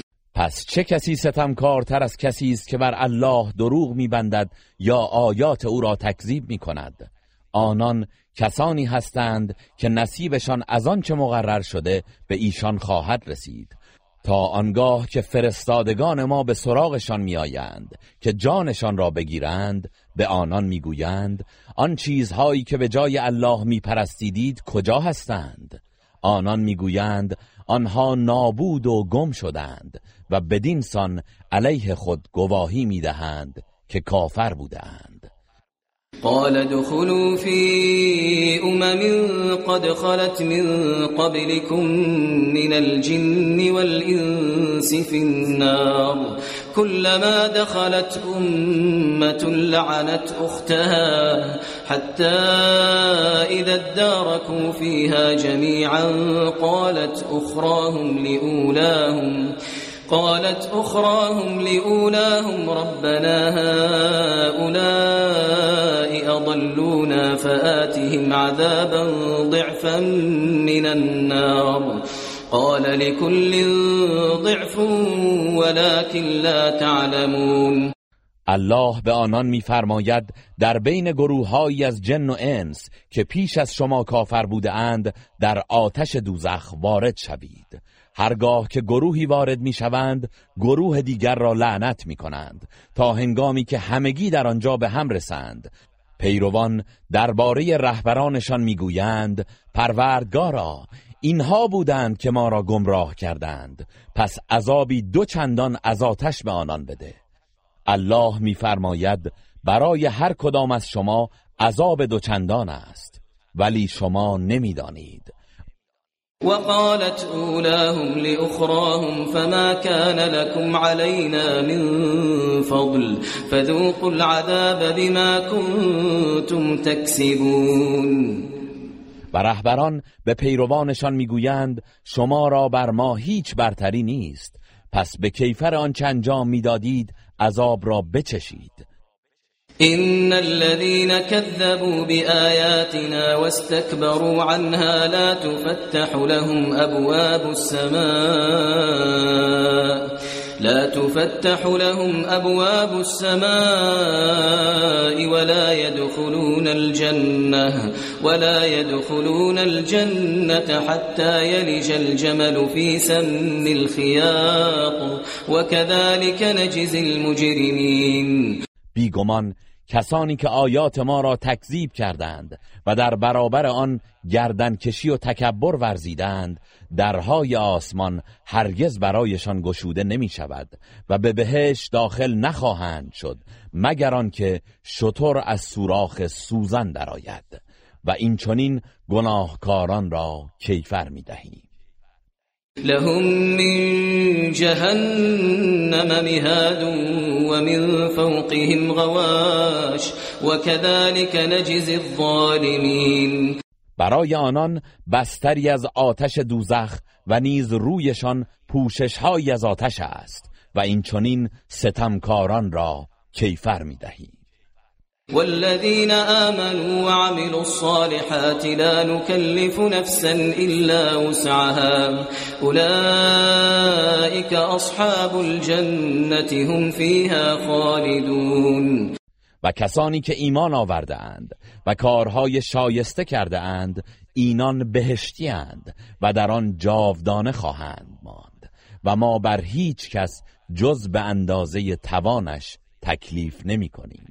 پس چه کسی ستمکارتر از کسی است که بر الله دروغ میبندد یا آیات او را تکذیب می‌کند؟ آنان کسانی هستند که نصیبشان از آنچه مقرر شده به ایشان خواهد رسید. تا آنگاه که فرستادگان ما به سراغشان میآیند که جانشان را بگیرند به آنان می‌گویند آن چیزهایی که به جای الله میپرستیدید کجا هستند؟ آنان می‌گویند آنها نابود و گم شدند. و بدین سان علیه خود گواهی می‌دهند که کافر بودند قال دخلوا في أمم قد خلت من قبلكم من الجن والإنس في النار كلما دخلت أمة لعنت أختها حتى إذا اداركوا فيها جميعا قالت أخراهم لأولاهم قالت أخراهم لأولاهم ربنا هؤلاء أضلونا فآتهم عذابا ضعفا من النار. قال لكل ضعف ولكن لا تعلمون. الله به آنان میفرماید در بین گروههایی از جن و انس که پیش از شما کافر بوده اند در آتش دوزخ وارد شوید. هرگاه که گروهی وارد می‌شوند گروه دیگر را لعنت می کنند تا هنگامی که همگی در آنجا به هم رسند. پیروان درباره رهبرانشان می‌گویند پروردگارا اینها بودند که ما را گمراه کردند پس عذابی دو چندان از آتش به آنان بده. الله میفرماید برای هر کدام از شما عذاب دوچندان است ولی شما نمی‌دانید. وقالت اولاهم لأخراهم فما كان لكم علينا من فضل فذوقوا العذاب بما كنتم تكسبون. و رهبران به پیروانشان می‌گویند شما را بر ما هیچ برتری نیست. پس به کیفر آنچه انجام می‌دادید عذاب را بچشید. إن الذين كذبوا بآياتنا واستكبروا عنها لا تفتح لهم أبواب السماء لا تفتح لهم أبواب السماء ولا يدخلون الجنة ولا يدخلون الجنة حتى يلج الجمل في سم الخياط وكذلك نجزي المجرمين. کسانی که آیات ما را تکذیب کردند و در برابر آن گردن کشی و تکبر ورزیدند درهای آسمان هرگز برایشان گشوده نمی شود و به بهش داخل نخواهند شد مگر آنکه شطور از سوراخ سوزن درآید و این چنین گناهکاران را کیفر می دهیم لهم من جهنم مهاد ومن فوقهم غواش وكذلك نجزي الظالمين. برای آنان بستری از آتش دوزخ و نیز رویشان پوششهایی از آتش است و این چنین ستمکاران را کیفر می دهیم والذين آمنوا وعملوا الصالحات لا نكلف نفسا إلا وسعها. أولئك أصحاب الجنة هم فيها خالدون. و کسانی که ایمان آورده اند و کارهای شایسته کرده اند اینان بهشتی اند و در آن جاودانه خواهند ماند و ما بر هیچ کس جز به اندازه توانش تکلیف نمی کنیم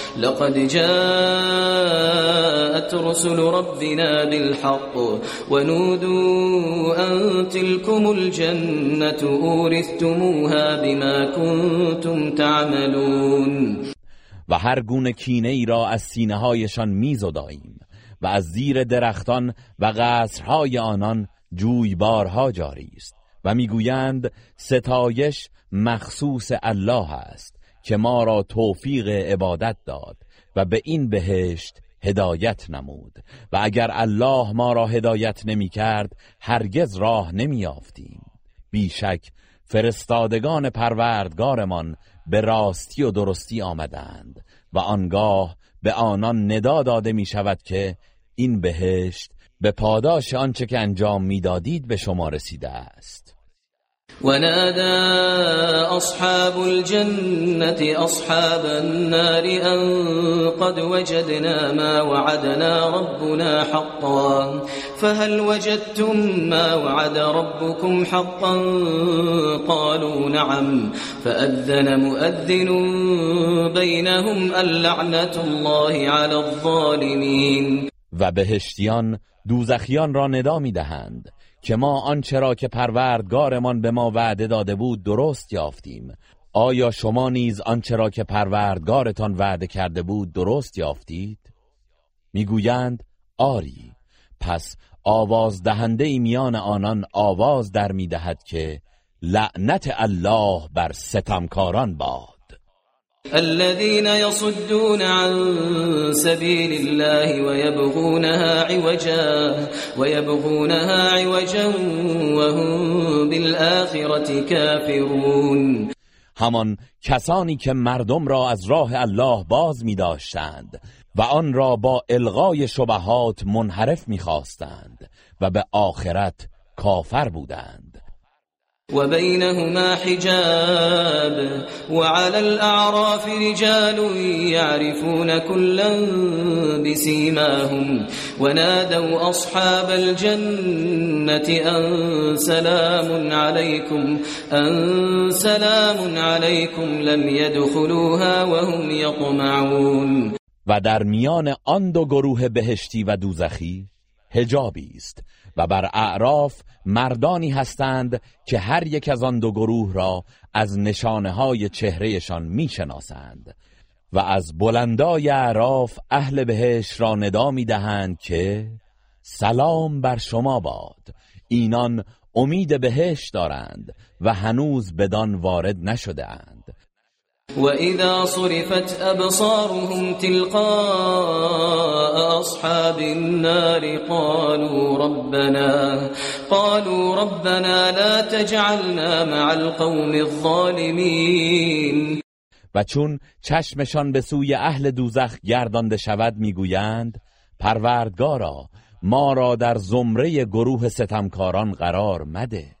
لقد جاءت رسل ربنا بالحق ونودوا أن تلكم الجنة أورثتموها بما كنتم تعملون. و هر گونه کینه ای را از سینه هایشان میزداییم و از زیر درختان و قصرهای آنان جویبارها جاری است و می‌گویند ستایش مخصوص الله است. که ما را توفیق عبادت داد و به این بهشت هدایت نمود. و اگر الله ما را هدایت نمی کرد هرگز راه نمی آفتیم بیشک فرستادگان پروردگارمان به راستی و درستی آمدند و آنگاه به آنان ندا داده می شود که این بهشت به پاداش آنچه که انجام می‌دادید به شما رسیده است. ونادى أصحاب الجنة أصحاب النار أن قد وجدنا ما وعدنا ربنا حقا. فهل وجدتم ما وعد ربكم حقا؟ قالوا نعم. فأذن مؤذن بينهم اللعنة الله على الظالمين. و بهشتیان دوزخیان را ندا میدهند. که ما آنچه را که پروردگارمان به ما وعده داده بود درست یافتیم. آیا شما نیز آنچه را که پروردگارتان وعده کرده بود درست یافتید؟ می‌گویند آری. پس آواز دهنده میان آنان آواز در می‌دهد که لعنت الله بر ستمکاران باد الذين يصدون عن سبيل الله ويبغونها عوجا ويبغونها عوجا وهم بالآخرة كافرون. همان کسانی که مردم را از راه الله باز می داشتند و آن را با الغای شبهات منحرف می خواستند و به آخرت کافر بودند. وبينهما حجاب وعلى الأعراف رجال يعرفون كلا بسيماهم ونادوا أصحاب الجنة أن سلام عليكم أن سلام عليكم لم يدخلوها وهم يطمعون و در میان آن دو گروه بهشتی و دوزخی است. و بر اعراف مردانی هستند که هر یک از آن دو گروه را از نشانه های چهرهشان می‌شناسند و از بلندای اعراف اهل بهش را ندا می دهند که سلام بر شما باد. اینان امید بهش دارند و هنوز بدان وارد نشده اند. وإذا صرفت أبصارهم تلقاء أصحاب النار قالوا ربنا قالوا ربنا لا تجعلنا مع القوم الظالمين. و چون چشمشان به سوی اهل دوزخ گردانده شود می‌گویند پروردگارا ما را در زمره گروه ستمکاران قرار مده.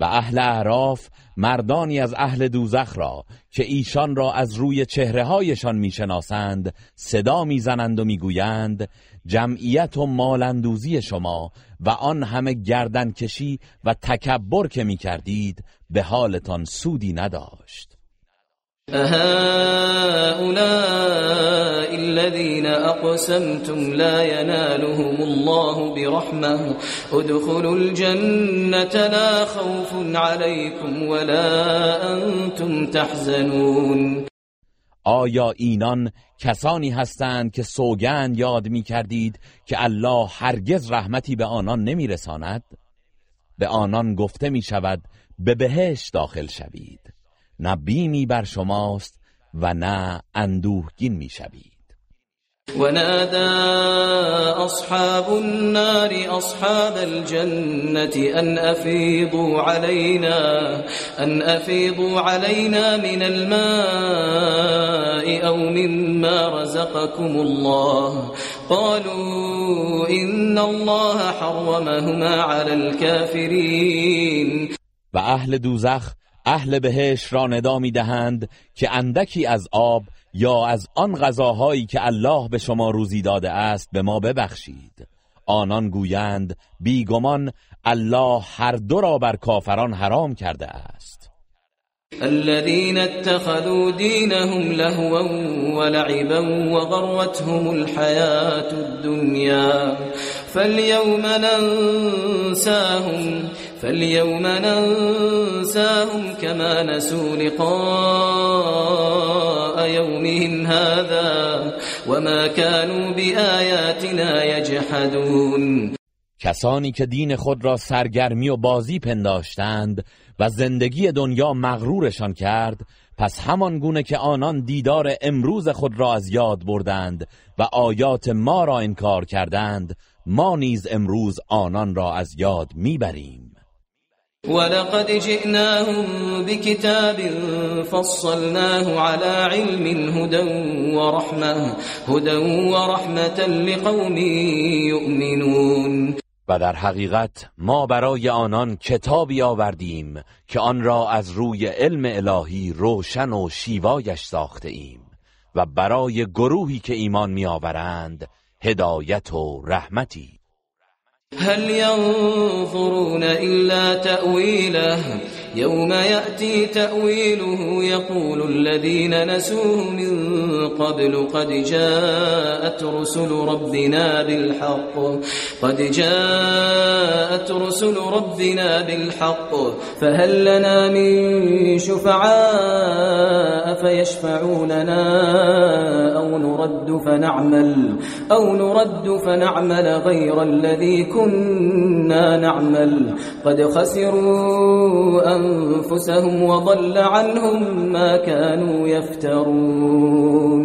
و اهل اعراف مردانی از اهل دوزخ را که ایشان را از روی چهره هایشان می‌شناسند صدا می‌زنند و می‌گویند جمعیت و مالندوزی شما و آن همه گردن کشی و تکبر که می کردید به حالتان سودی نداشت. أهؤلاء الذين أقسمتم لا ينالهم الله برحمة. ادخلوا الجنة لا خوف عليكم ولا أنتم تحزنون. آیا اینان کسانی هستند که سوگند یاد می کردید که الله هرگز رحمتی به آنان نمی رساند؟ به آنان گفته می شود به بهش داخل شوید. نه بیمی بر شماست و نه اندوهگین می شوید ونادى أصحاب النار أصحاب الجنة أن أفيضوا علينا أن أفيضوا علينا من الماء أو مما رزقكم الله. قالوا إن الله حرمهما على الكافرين. و اهل دوزخ اهل بهش را ندا می دهند که اندکی از آب یا از آن غذاهایی که الله به شما روزی داده است به ما ببخشید. آنان گویند بیگمان الله هر دو را بر کافران حرام کرده است. الذين اتخذوا دينهم لهوا ولعبا وغرتهم الحياة الدنيا فاليوم ننساهم فاليوم ننساهم كما نسوا لقاء يومهم هذا وما كانوا بآياتنا يجحدون. کسانی که دین خود را سرگرمی و بازی پنداشتند و زندگی دنیا مغرورشان کرد پس همان گونه که آنان دیدار امروز خود را از یاد بردند و آیات ما را انکار کردند ما نیز امروز آنان را از یاد می‌بریم. ولقد جئناهم بكتاب فصلناه على علم هدى ورحمة هدى ورحمة لقوم يؤمنون. و در حقیقت ما برای آنان کتابی آوردیم که آن را از روی علم الهی روشن و شیوایش ساخته ایم و برای گروهی که ایمان میآورند هدایت و رحمتی. هل ينظرون إلا تأويله يوم يأتي تأويله يقول الذين نسوه من قبل قد جاءت رسل ربنا بالحق. قد جاءت رسل ربنا بالحق. فهل لنا من شفعاء فيشفعون لنا أو نرد فنعمل أو نرد فنعمل غير الذي كنا نعمل؟ قد خسروا أنفسهم وضل عنهم ما كانوا يفترون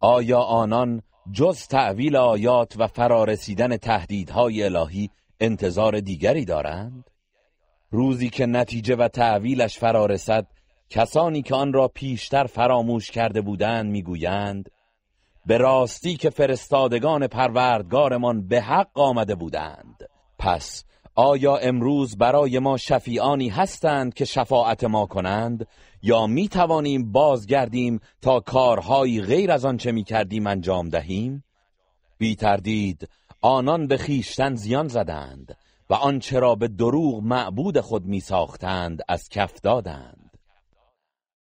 آیا آنان جز تعویل آیات و فرارسیدن تهدیدهای الهی انتظار دیگری دارند؟ روزی که نتیجه و تعویلش فرارسد کسانی که آن را پیشتر فراموش کرده بودند می‌گویند به راستی که فرستادگان پروردگارمان به حق آمده بودند پس آیا امروز برای ما شفیعانی هستند که شفاعت ما کنند یا می توانیم بازگردیم تا کارهایی غیر از آنچه می کردیم انجام دهیم؟ بی تردید آنان به خیشتن زیان زدند و آنچه را به دروغ معبود خود می ساختند از کف دادند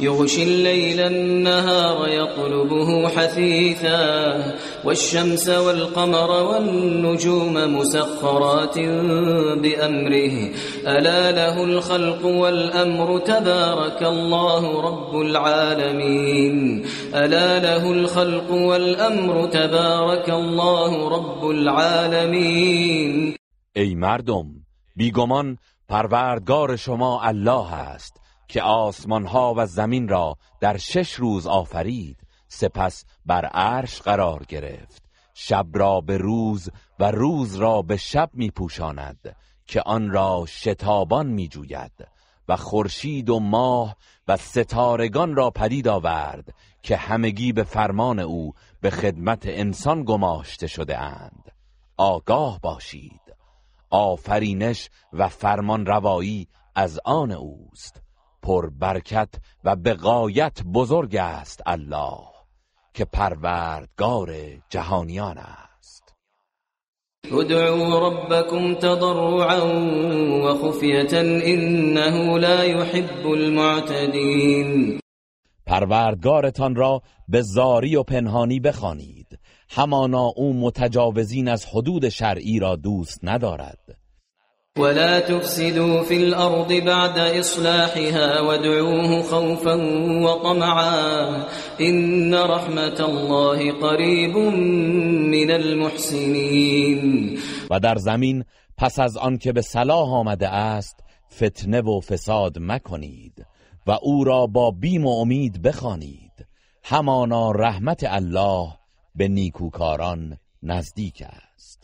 يغشي الليل النهار يطلبه حثيثا والشمس والقمر والنجوم مسخرات بأمره. ألا له الخلق والأمر تبارك الله رب العالمين. ألا له الخلق والأمر تبارك الله رب العالمين. ای مردم بیگمان پروردگار شما الله است. که آسمان ها و زمین را در شش روز آفرید سپس بر عرش قرار گرفت. شب را به روز و روز را به شب می پوشاند که آن را شتابان می جوید و خورشید و ماه و ستارگان را پدید آورد که همگی به فرمان او به خدمت انسان گماشته شده اند. آگاه باشید. آفرینش و فرمان روایی از آن اوست. پر برکت و به غایت بزرگ است الله که پروردگار جهانیان است. ادعوا ربكم تضرعا وخفية انه لا يحب المعتدين پروردگارتان را به زاری و پنهانی بخوانید همانا او متجاوزین از حدود شرعی را دوست ندارد. ولا تفسدوا في الأرض بعد إصلاحها وادعوه خوفا وطمعا إن رحمة الله قريب من المحسنين. و در زمین پس از آن که به صلاح آمده است فتنه و فساد مکنید و او را با بیم و امید بخوانید. همانا رحمت الله به نیکوکاران نزدیک است.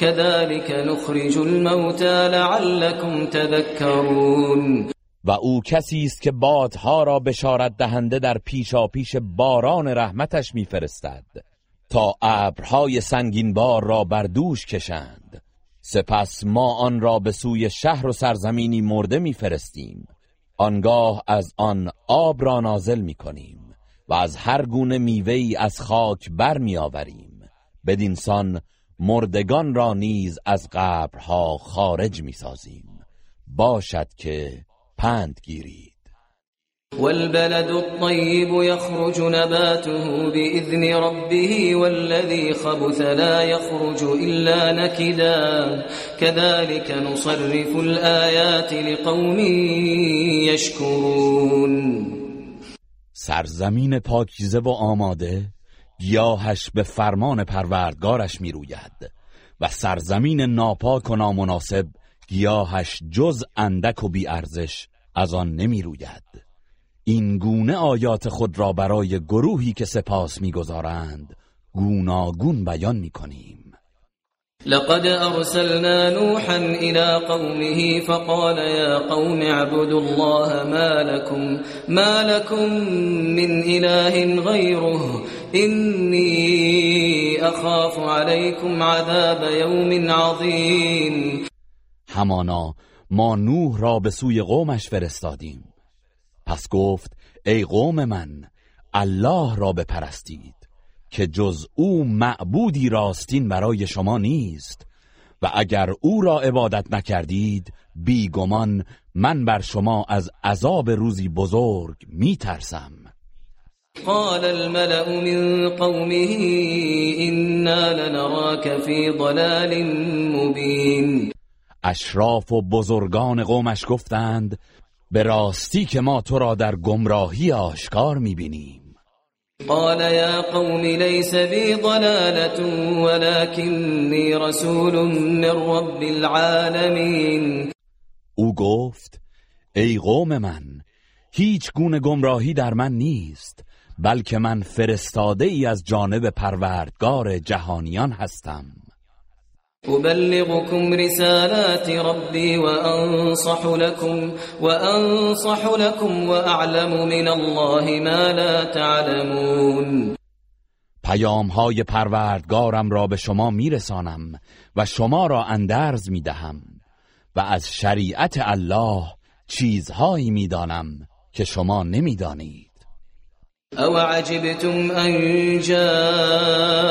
كذلك نخرج الموتى لعلكم تذكرون. و او کسی است که بادها را بشارت دهنده در پیشا پیش باران رحمتش میفرستد تا ابرهای سنگین بار را بر دوش کشند. سپس ما آن را به سوی شهر و سرزمینی مرده میفرستیم. آنگاه از آن آب را نازل می‌کنیم و از هر گونه میوه از خاک بر می آوریم بدینسان مردگان را نیز از قبرها خارج می سازیم باشد که پند گیرید. والبلد الطيب يخرج نباته بإذن ربه والذي خبث لا يخرج إلا نكدا. كذلك نصرف الآيات لقوم يشكرون. سرزمین پاکیزه و آماده؟ گیاهش به فرمان پروردگارش می روید و سرزمین ناپاک و نامناسب گیاهش جز اندک و بیارزش از آن نمی روید این گونه آیات خود را برای گروهی که سپاس می‌گذارند گوناگون بیان می‌کنیم. لقد أرسلنا نوحا إلى قومه فقال يا قوم اعبدوا الله ما لكم, ما لكم من إله غيره إني أخاف عليكم عذاب يوم عظيم. همانا ما نوح را به سوی قومش فرستادیم. پس گفت ای قوم من الله را بپرستید. که جز او معبودی راستین برای شما نیست. و اگر او را عبادت نکردید بیگمان من بر شما از عذاب روزی بزرگ میترسم. قال الملأ من قومه إنا لنراك في ضلال مبين. اشراف و بزرگان قومش گفتند به راستی که ما تو را در گمراهی آشکار می‌بینیم. قال يا قوم ليس بي ضلالة ولكني رسول من رب العالمين. او گفت ای قوم من هیچ گونه گمراهی در من نیست بلکه من فرستاده ای از جانب پروردگار جهانیان هستم. أبلغكم رسالات ربي وأنصح لكم وأنصح لكم وأعلم من الله ما لا تعلمون. پیام های پروردگارم را به شما میرسانم و شما را اندرز می‌دهم و از شریعت الله چیزهایی می‌دانم که شما نمی‌دانید. أو عجبتم أن جاءكم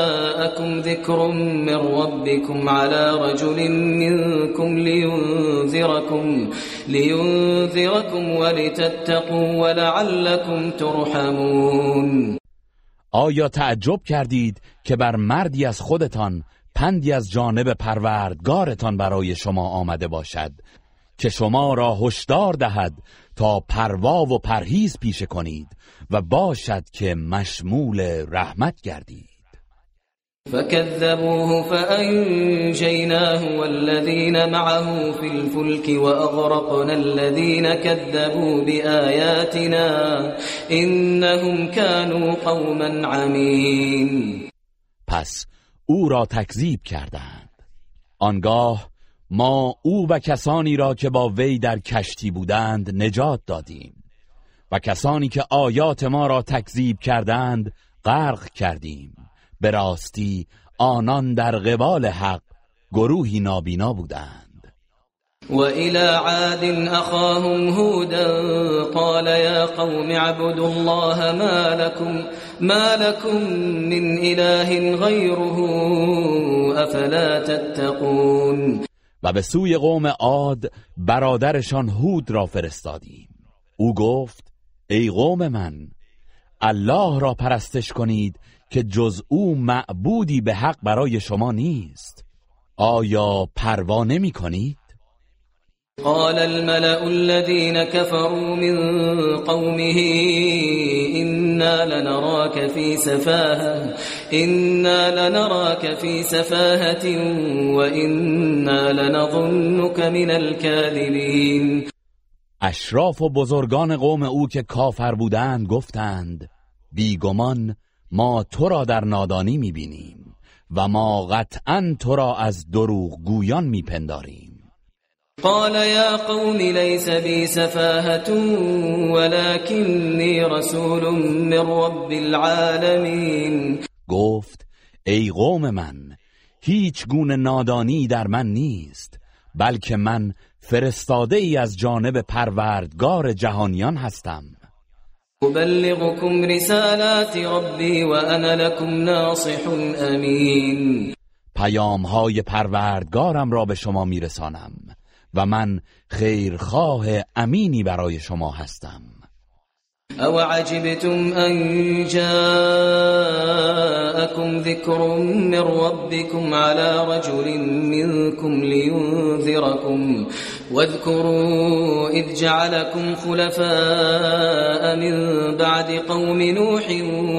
ذكر من ربكم على رجل منكم لينذركم, لينذركم ولتتقوا ولعلكم ترحمون. آیا تعجب کردید که بر مردی از خودتان پندی از جانب پروردگارتان برای شما آمده باشد که شما را هشدار دهد تا پروا و پرهیز پیشه کنید و باشد که مشمول رحمت گردید. فكذبوه فأنجيناه والذين معه في الفلك وأغرقنا الذين كذبوا بآياتنا إنهم كانوا قوما عمين پس او را تکذیب کردند. آنگاه ما او و کسانی را که با وی در کشتی بودند نجات دادیم و کسانی که آیات ما را تکذیب کردند غرق کردیم. به راستی آنان در قبال حق گروهی نابینا بودند. و الى عاد اخاهم هودا قال یا قوم اعبدوا الله ما لكم ما لكم من اله غیره افلا تتقون؟ و به سوی قوم عاد برادرشان هود را فرستادیم او گفت ای قوم من الله را پرستش کنید که جز او معبودی به حق برای شما نیست آیا پروا نمی کنید؟ قال الملأ الذين كفروا من قومه إنا لنراك في سفاهة إنا لنراك في سفاهة وإنا لنظنك من الكاذبين. اشراف و بزرگان قوم او که کافر بودند گفتند بیگمان ما تو را در نادانی می‌بینیم و ما قطعا تو را از دروغ گویان میپنداریم. قال يا قوم ليس بي سفاهة ولكني رسول من رب العالمين. گفت ای قوم من هیچ گونه نادانی در من نیست بلکه من فرستاده ای از جانب پروردگار جهانیان هستم. أبلغكم رسالات ربي وأنا لكم ناصح أمين پیام های پروردگارم را به شما میرسانم. و من خیرخواه امینی برای شما هستم. أو عجبتم أن جاءكم ذكر من ربكم على رجل منكم لينذركم واذكروا إذ جعلكم خلفاء من بعد قوم نوح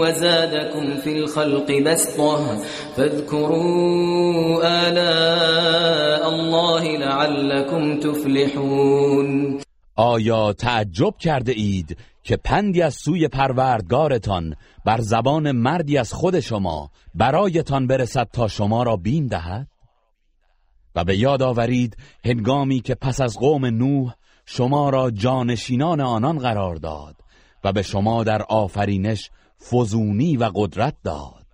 وزادكم في الخلق بسطة فاذكروا آلاء الله لعلكم تفلحون. آیا تعجب کرده اید که پندی از سوی پروردگارتان بر زبان مردی از خود شما برایتان برسد تا شما را بیم دهد؟ و به یاد آورید هنگامی که پس از قوم نوح شما را جانشینان آنان قرار داد و به شما در آفرینش فزونی و قدرت داد.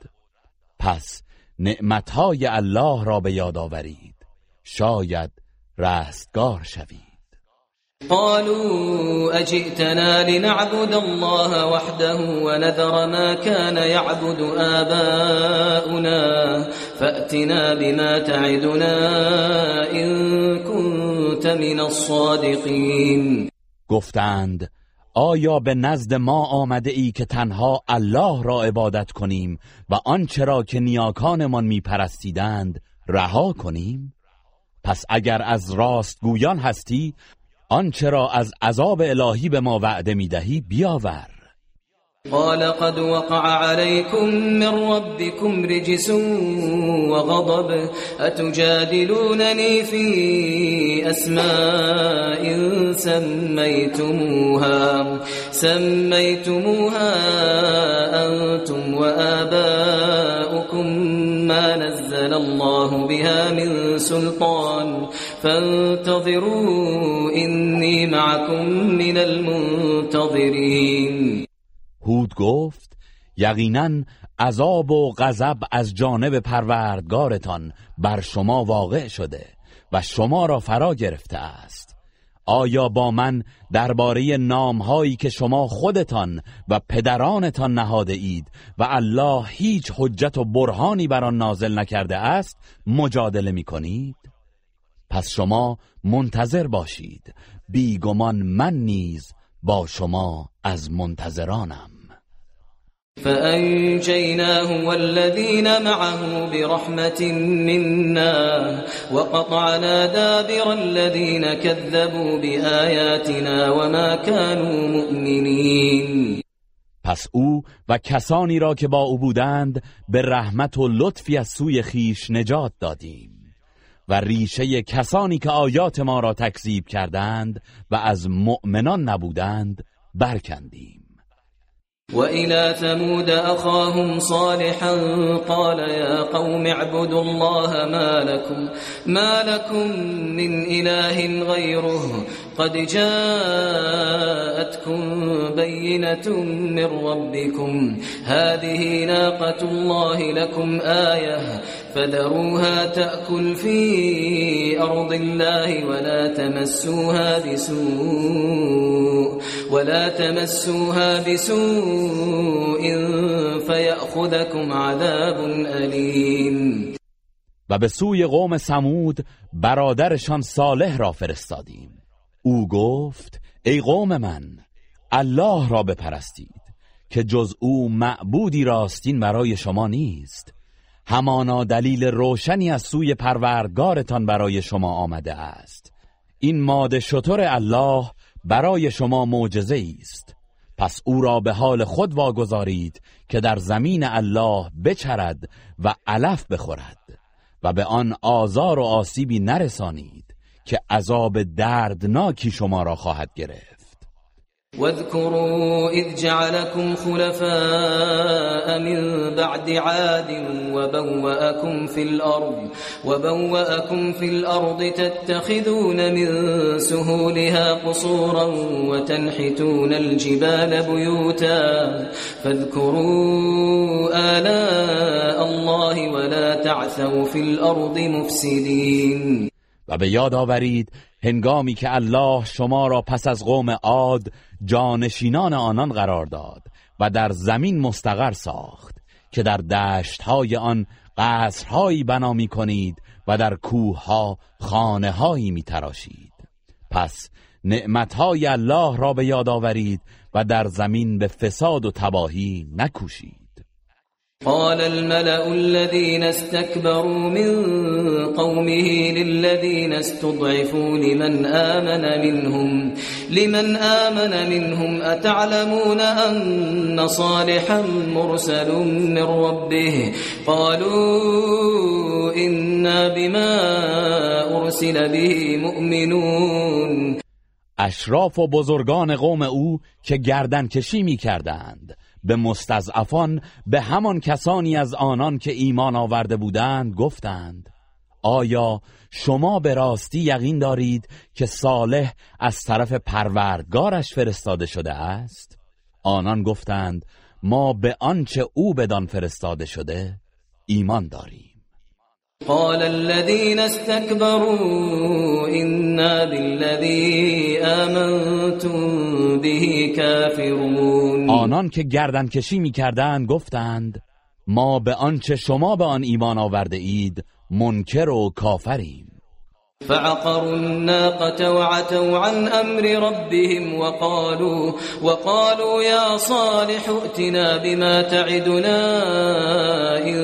پس نعمتهای الله را به یاد آورید. شاید رستگار شوید. قالوا أجئتنا لنعبد الله وحده ونذر ما كان يعبد آباؤنا فأتنا بما تعدنا إن كنت من الصادقين. گفتند آیا به نزد ما آمده ای که تنها الله را عبادت کنیم و آنچه را که نیاکانمان میپرستیدند رها کنیم؟ پس اگر از راست گویان هستی آنچه را از عذاب الهی به ما وعده می‌دهی بیاور. قال قد وقع عليكم من ربكم رجس وغضب أتجادلونني في أسماء سميتموها؟ سميتموها أنتم وآباؤكم ما نزل الله بها من سلطان. فانتظروا إني معكم من المنتظرين هود گفت یقینا عذاب و غضب از جانب پروردگارتان بر شما واقع شده و شما را فرا گرفته است آیا با من درباره نامهایی که شما خودتان و پدرانتان نهاده اید و الله هیچ حجت و برهانی بر آن نازل نکرده است مجادله می کنید؟ پس شما منتظر باشید. بیگمان من نیز با شما از منتظرانم. فأنجيناه والذين معه برحمة منا وقطعنا دابر الذين كذبوا بآياتنا وما كانوا مؤمنين. پس او و کسانی را که با او بودند به رحمت و لطفی از سوی خیش نجات دادیم. و ریشه کسانی که آیات ما را تکذیب کردند و از مؤمنان نبودند برکندیم. وإلى ثمود أخاهم صالحا قال يا قوم اعبدوا الله ما لكم ما لكم من إله غيره قد جاءتكم بينة من ربكم. هذه ناقة الله لكم آية. فذروها تأكل في أرض الله ولا تمسوها بسوء ولا تمسوها بسوء فيأخذكم عذاب أليم. و به سوی قوم سمود برادرشان صالح را فرستادیم. او گفت ای قوم من الله را بپرستید که جز او معبودی راستین برای شما نیست. همانا دلیل روشنی از سوی پروردگارتان برای شما آمده است. این ماده شطور الله برای شما معجزه است پس او را به حال خود واگذارید که در زمین الله بچرد و علف بخورد و به آن آزار و آسیبی نرسانید. که عذاب دردناکی شما را خواهد گرفت. واذكروا إذ جعلكم خلفاء من بعد عاد وبوأكم في الأرض وبوأكم في الأرض تتخذون من سهولها قصورا وتنحتون الجبال بيوتا. فاذكروا آلاء الله ولا تعثوا في الأرض مفسدين. و به یاد آورید هنگامی که الله شما را پس از قوم عاد جانشینان آنان قرار داد و در زمین مستقر ساخت که در دشتهای آن قصرهایی بنا می کنید و در کوهها خانه هایی می تراشید پس نعمتهای الله را به یاد آورید و در زمین به فساد و تباهی نکوشید. قال الملأ الذين استكبروا من قومه للذين استضعفوا لمن آمن منهم لمن آمن منهم أتعلمون أن صالحا مرسل من ربه؟ قالوا إنا بما أرسل به مؤمنون. أشراف و بزرگان قوم أو که گردن کشی می کردند به مستضعفان به همان کسانی از آنان که ایمان آورده بودند گفتند آیا شما به راستی یقین دارید که صالح از طرف پروردگارش فرستاده شده است؟ آنان گفتند ما به آنچه او بدان فرستاده شده ایمان داریم. قال الذين استكبروا إنا بالذي آمنتم به كافرون. آنان که گردن کشی می کردند گفتند ما به آنچه شما به آن ایمان آورده اید منکر و کافریم. فعقروا الناقة وعتوا عن أمر ربهم وقالوا وقالوا يا صالح ائتنا بما تعدنا إن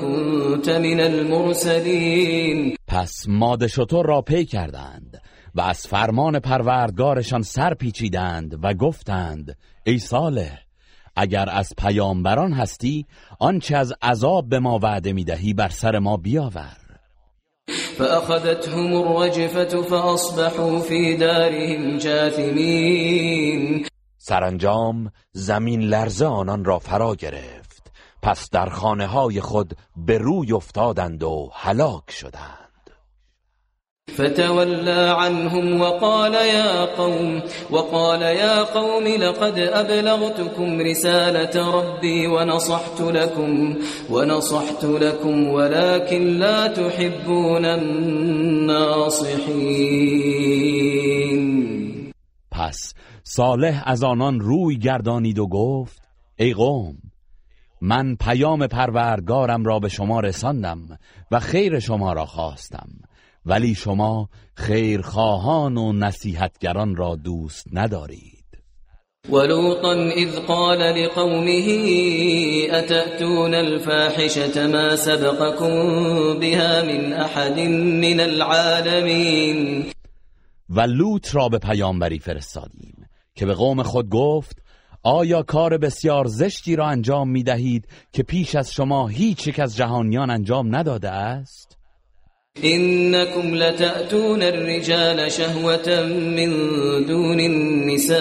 كنت من المرسلين. پس ماده شطور را پی کردند و از فرمان پروردگارشان سر پیچیدند و گفتند ای صالح اگر از پیامبران هستی آنچه از عذاب به ما وعده می‌دهی بر سر ما بیاور. فأخذتهم الرجفة فأصبحوا في دارهم جاثمين. سرانجام زمین لرزه آنان را فرا گرفت. پس در خانه های خود به روی افتادند و هلاک شدند. فتولى عنهم وقال يا قوم وقال يا قوم لقد أبلغتكم رسالة ربي ونصحت لكم ونصحت لكم ولكن لا تحبون الناصحين. پس صالح از آنان روی گردانید و گفت ای قوم من پیام پروردگارم را به شما رساندم و خیر شما را خواستم. ولی شما خیرخواهان و نصیحتگران را دوست ندارید ولوطا اذ قال لقومه اتأتون الفاحشة ما سبقكم بها من احد من العالمین و لوط را به پیامبری فرستادیم که به قوم خود گفت آیا کار بسیار زشتی را انجام می دهید که پیش از شما هیچ یک از جهانیان انجام نداده است؟ إنكم لتأتون الرجال شهوة من دون النساء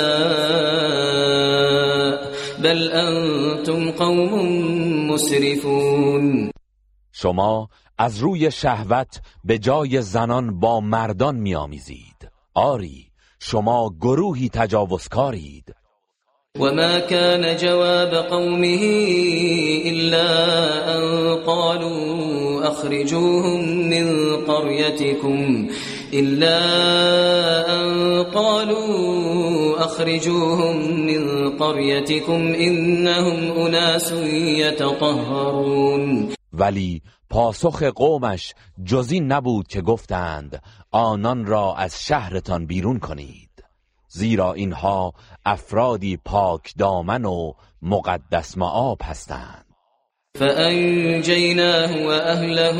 بل أنتم قوم مسرفون. شما از روی شهوت به جای زنان با مردان میآمیزید. آری شما گروهی تجاوزکارید. وما كان جواب قومه إلا أن قالوا أخرجوهم من قريتكم إلا أن قالوا أخرجوهم من قريتكم إنهم أناس يتطهرون. ولی پاسخ قومش جزین نبود که گفتند آنان را از شهرتان بیرون کنید. زیرا اینها افرادی پاک دامن و مقدس معاب هستند. فأنجيناه وأهله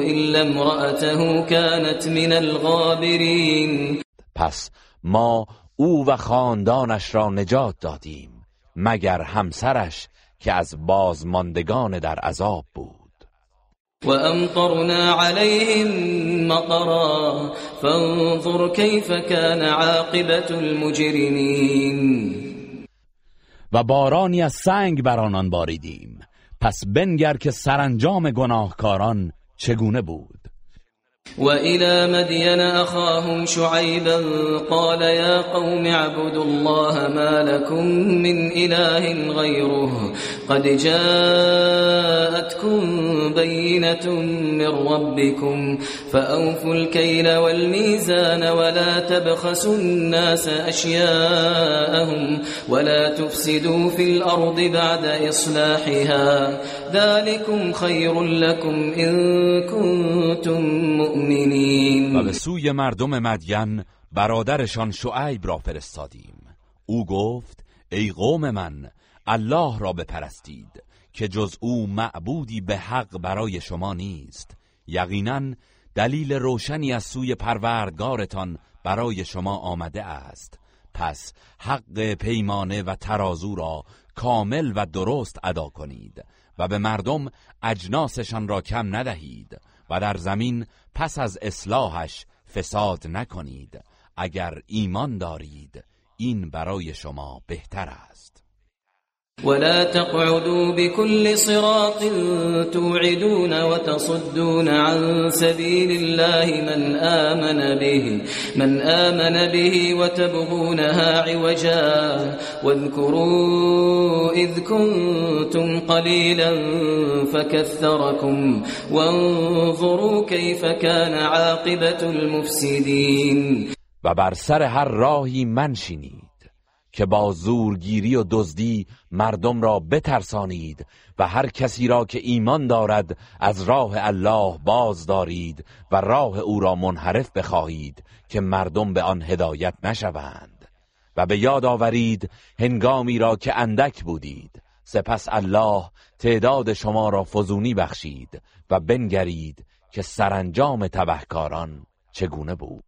إلا امرأته كانت من الغابرين پس ما او و خاندانش را نجات دادیم مگر همسرش که از بازماندگان در عذاب بود. وأمطرنا عليهم مطرا فانظر كيف كان عاقبة المجرمين. و بارانی از سنگ بر آنان باریدیم. پس بنگر که سرانجام گناهکاران چگونه بود؟ وإلى مدين أخاهم شعيبا قال يا قوم اعبدوا الله ما لكم من إله غيره قد جاءتكم بينة من ربكم فأوفوا الكيل والميزان ولا تبخسوا الناس أشياءهم ولا تفسدوا في الأرض بعد إصلاحها ذلكم خير لكم إن كنتم مؤمنين. و به سوی مردم مدین برادرشان شعیب را فرستادیم. او گفت ای قوم من الله را بپرستید که جز او معبودی به حق برای شما نیست. یقینا دلیل روشنی از سوی پروردگارتان برای شما آمده است. پس حق پیمانه و ترازو را کامل و درست ادا کنید. و به مردم اجناسشان را کم ندهید و در زمین پس از اصلاحش فساد نکنید. اگر ایمان دارید این برای شما بهتر است. ولا تقعدوا بكل صراط توعدون وتصدون عن سبيل الله من آمن به من آمن به وتبغونها عوجا. واذكروا إذ كنتم قليلا فكثركم وانظروا كيف كان عاقبة المفسدين. و سر هر راهی منشینید که با زورگیری و دزدی مردم را بترسانید و هر کسی را که ایمان دارد از راه الله باز دارید و راه او را منحرف بخواهید که مردم به آن هدایت نشوند. و به یاد آورید هنگامی را که اندک بودید. سپس الله تعداد شما را فزونی بخشید و بنگرید که سرانجام تبهکاران چگونه بود.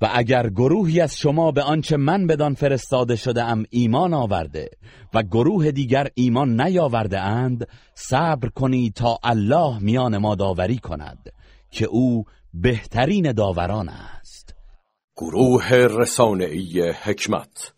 و اگر گروهی از شما به آنچه من بدان فرستاده شده ام ایمان آورده و گروه دیگر ایمان نیاورده اند صبر کنید تا الله میان ما داوری کند که او بهترین داوران است. گروه رسانه‌ای حکمت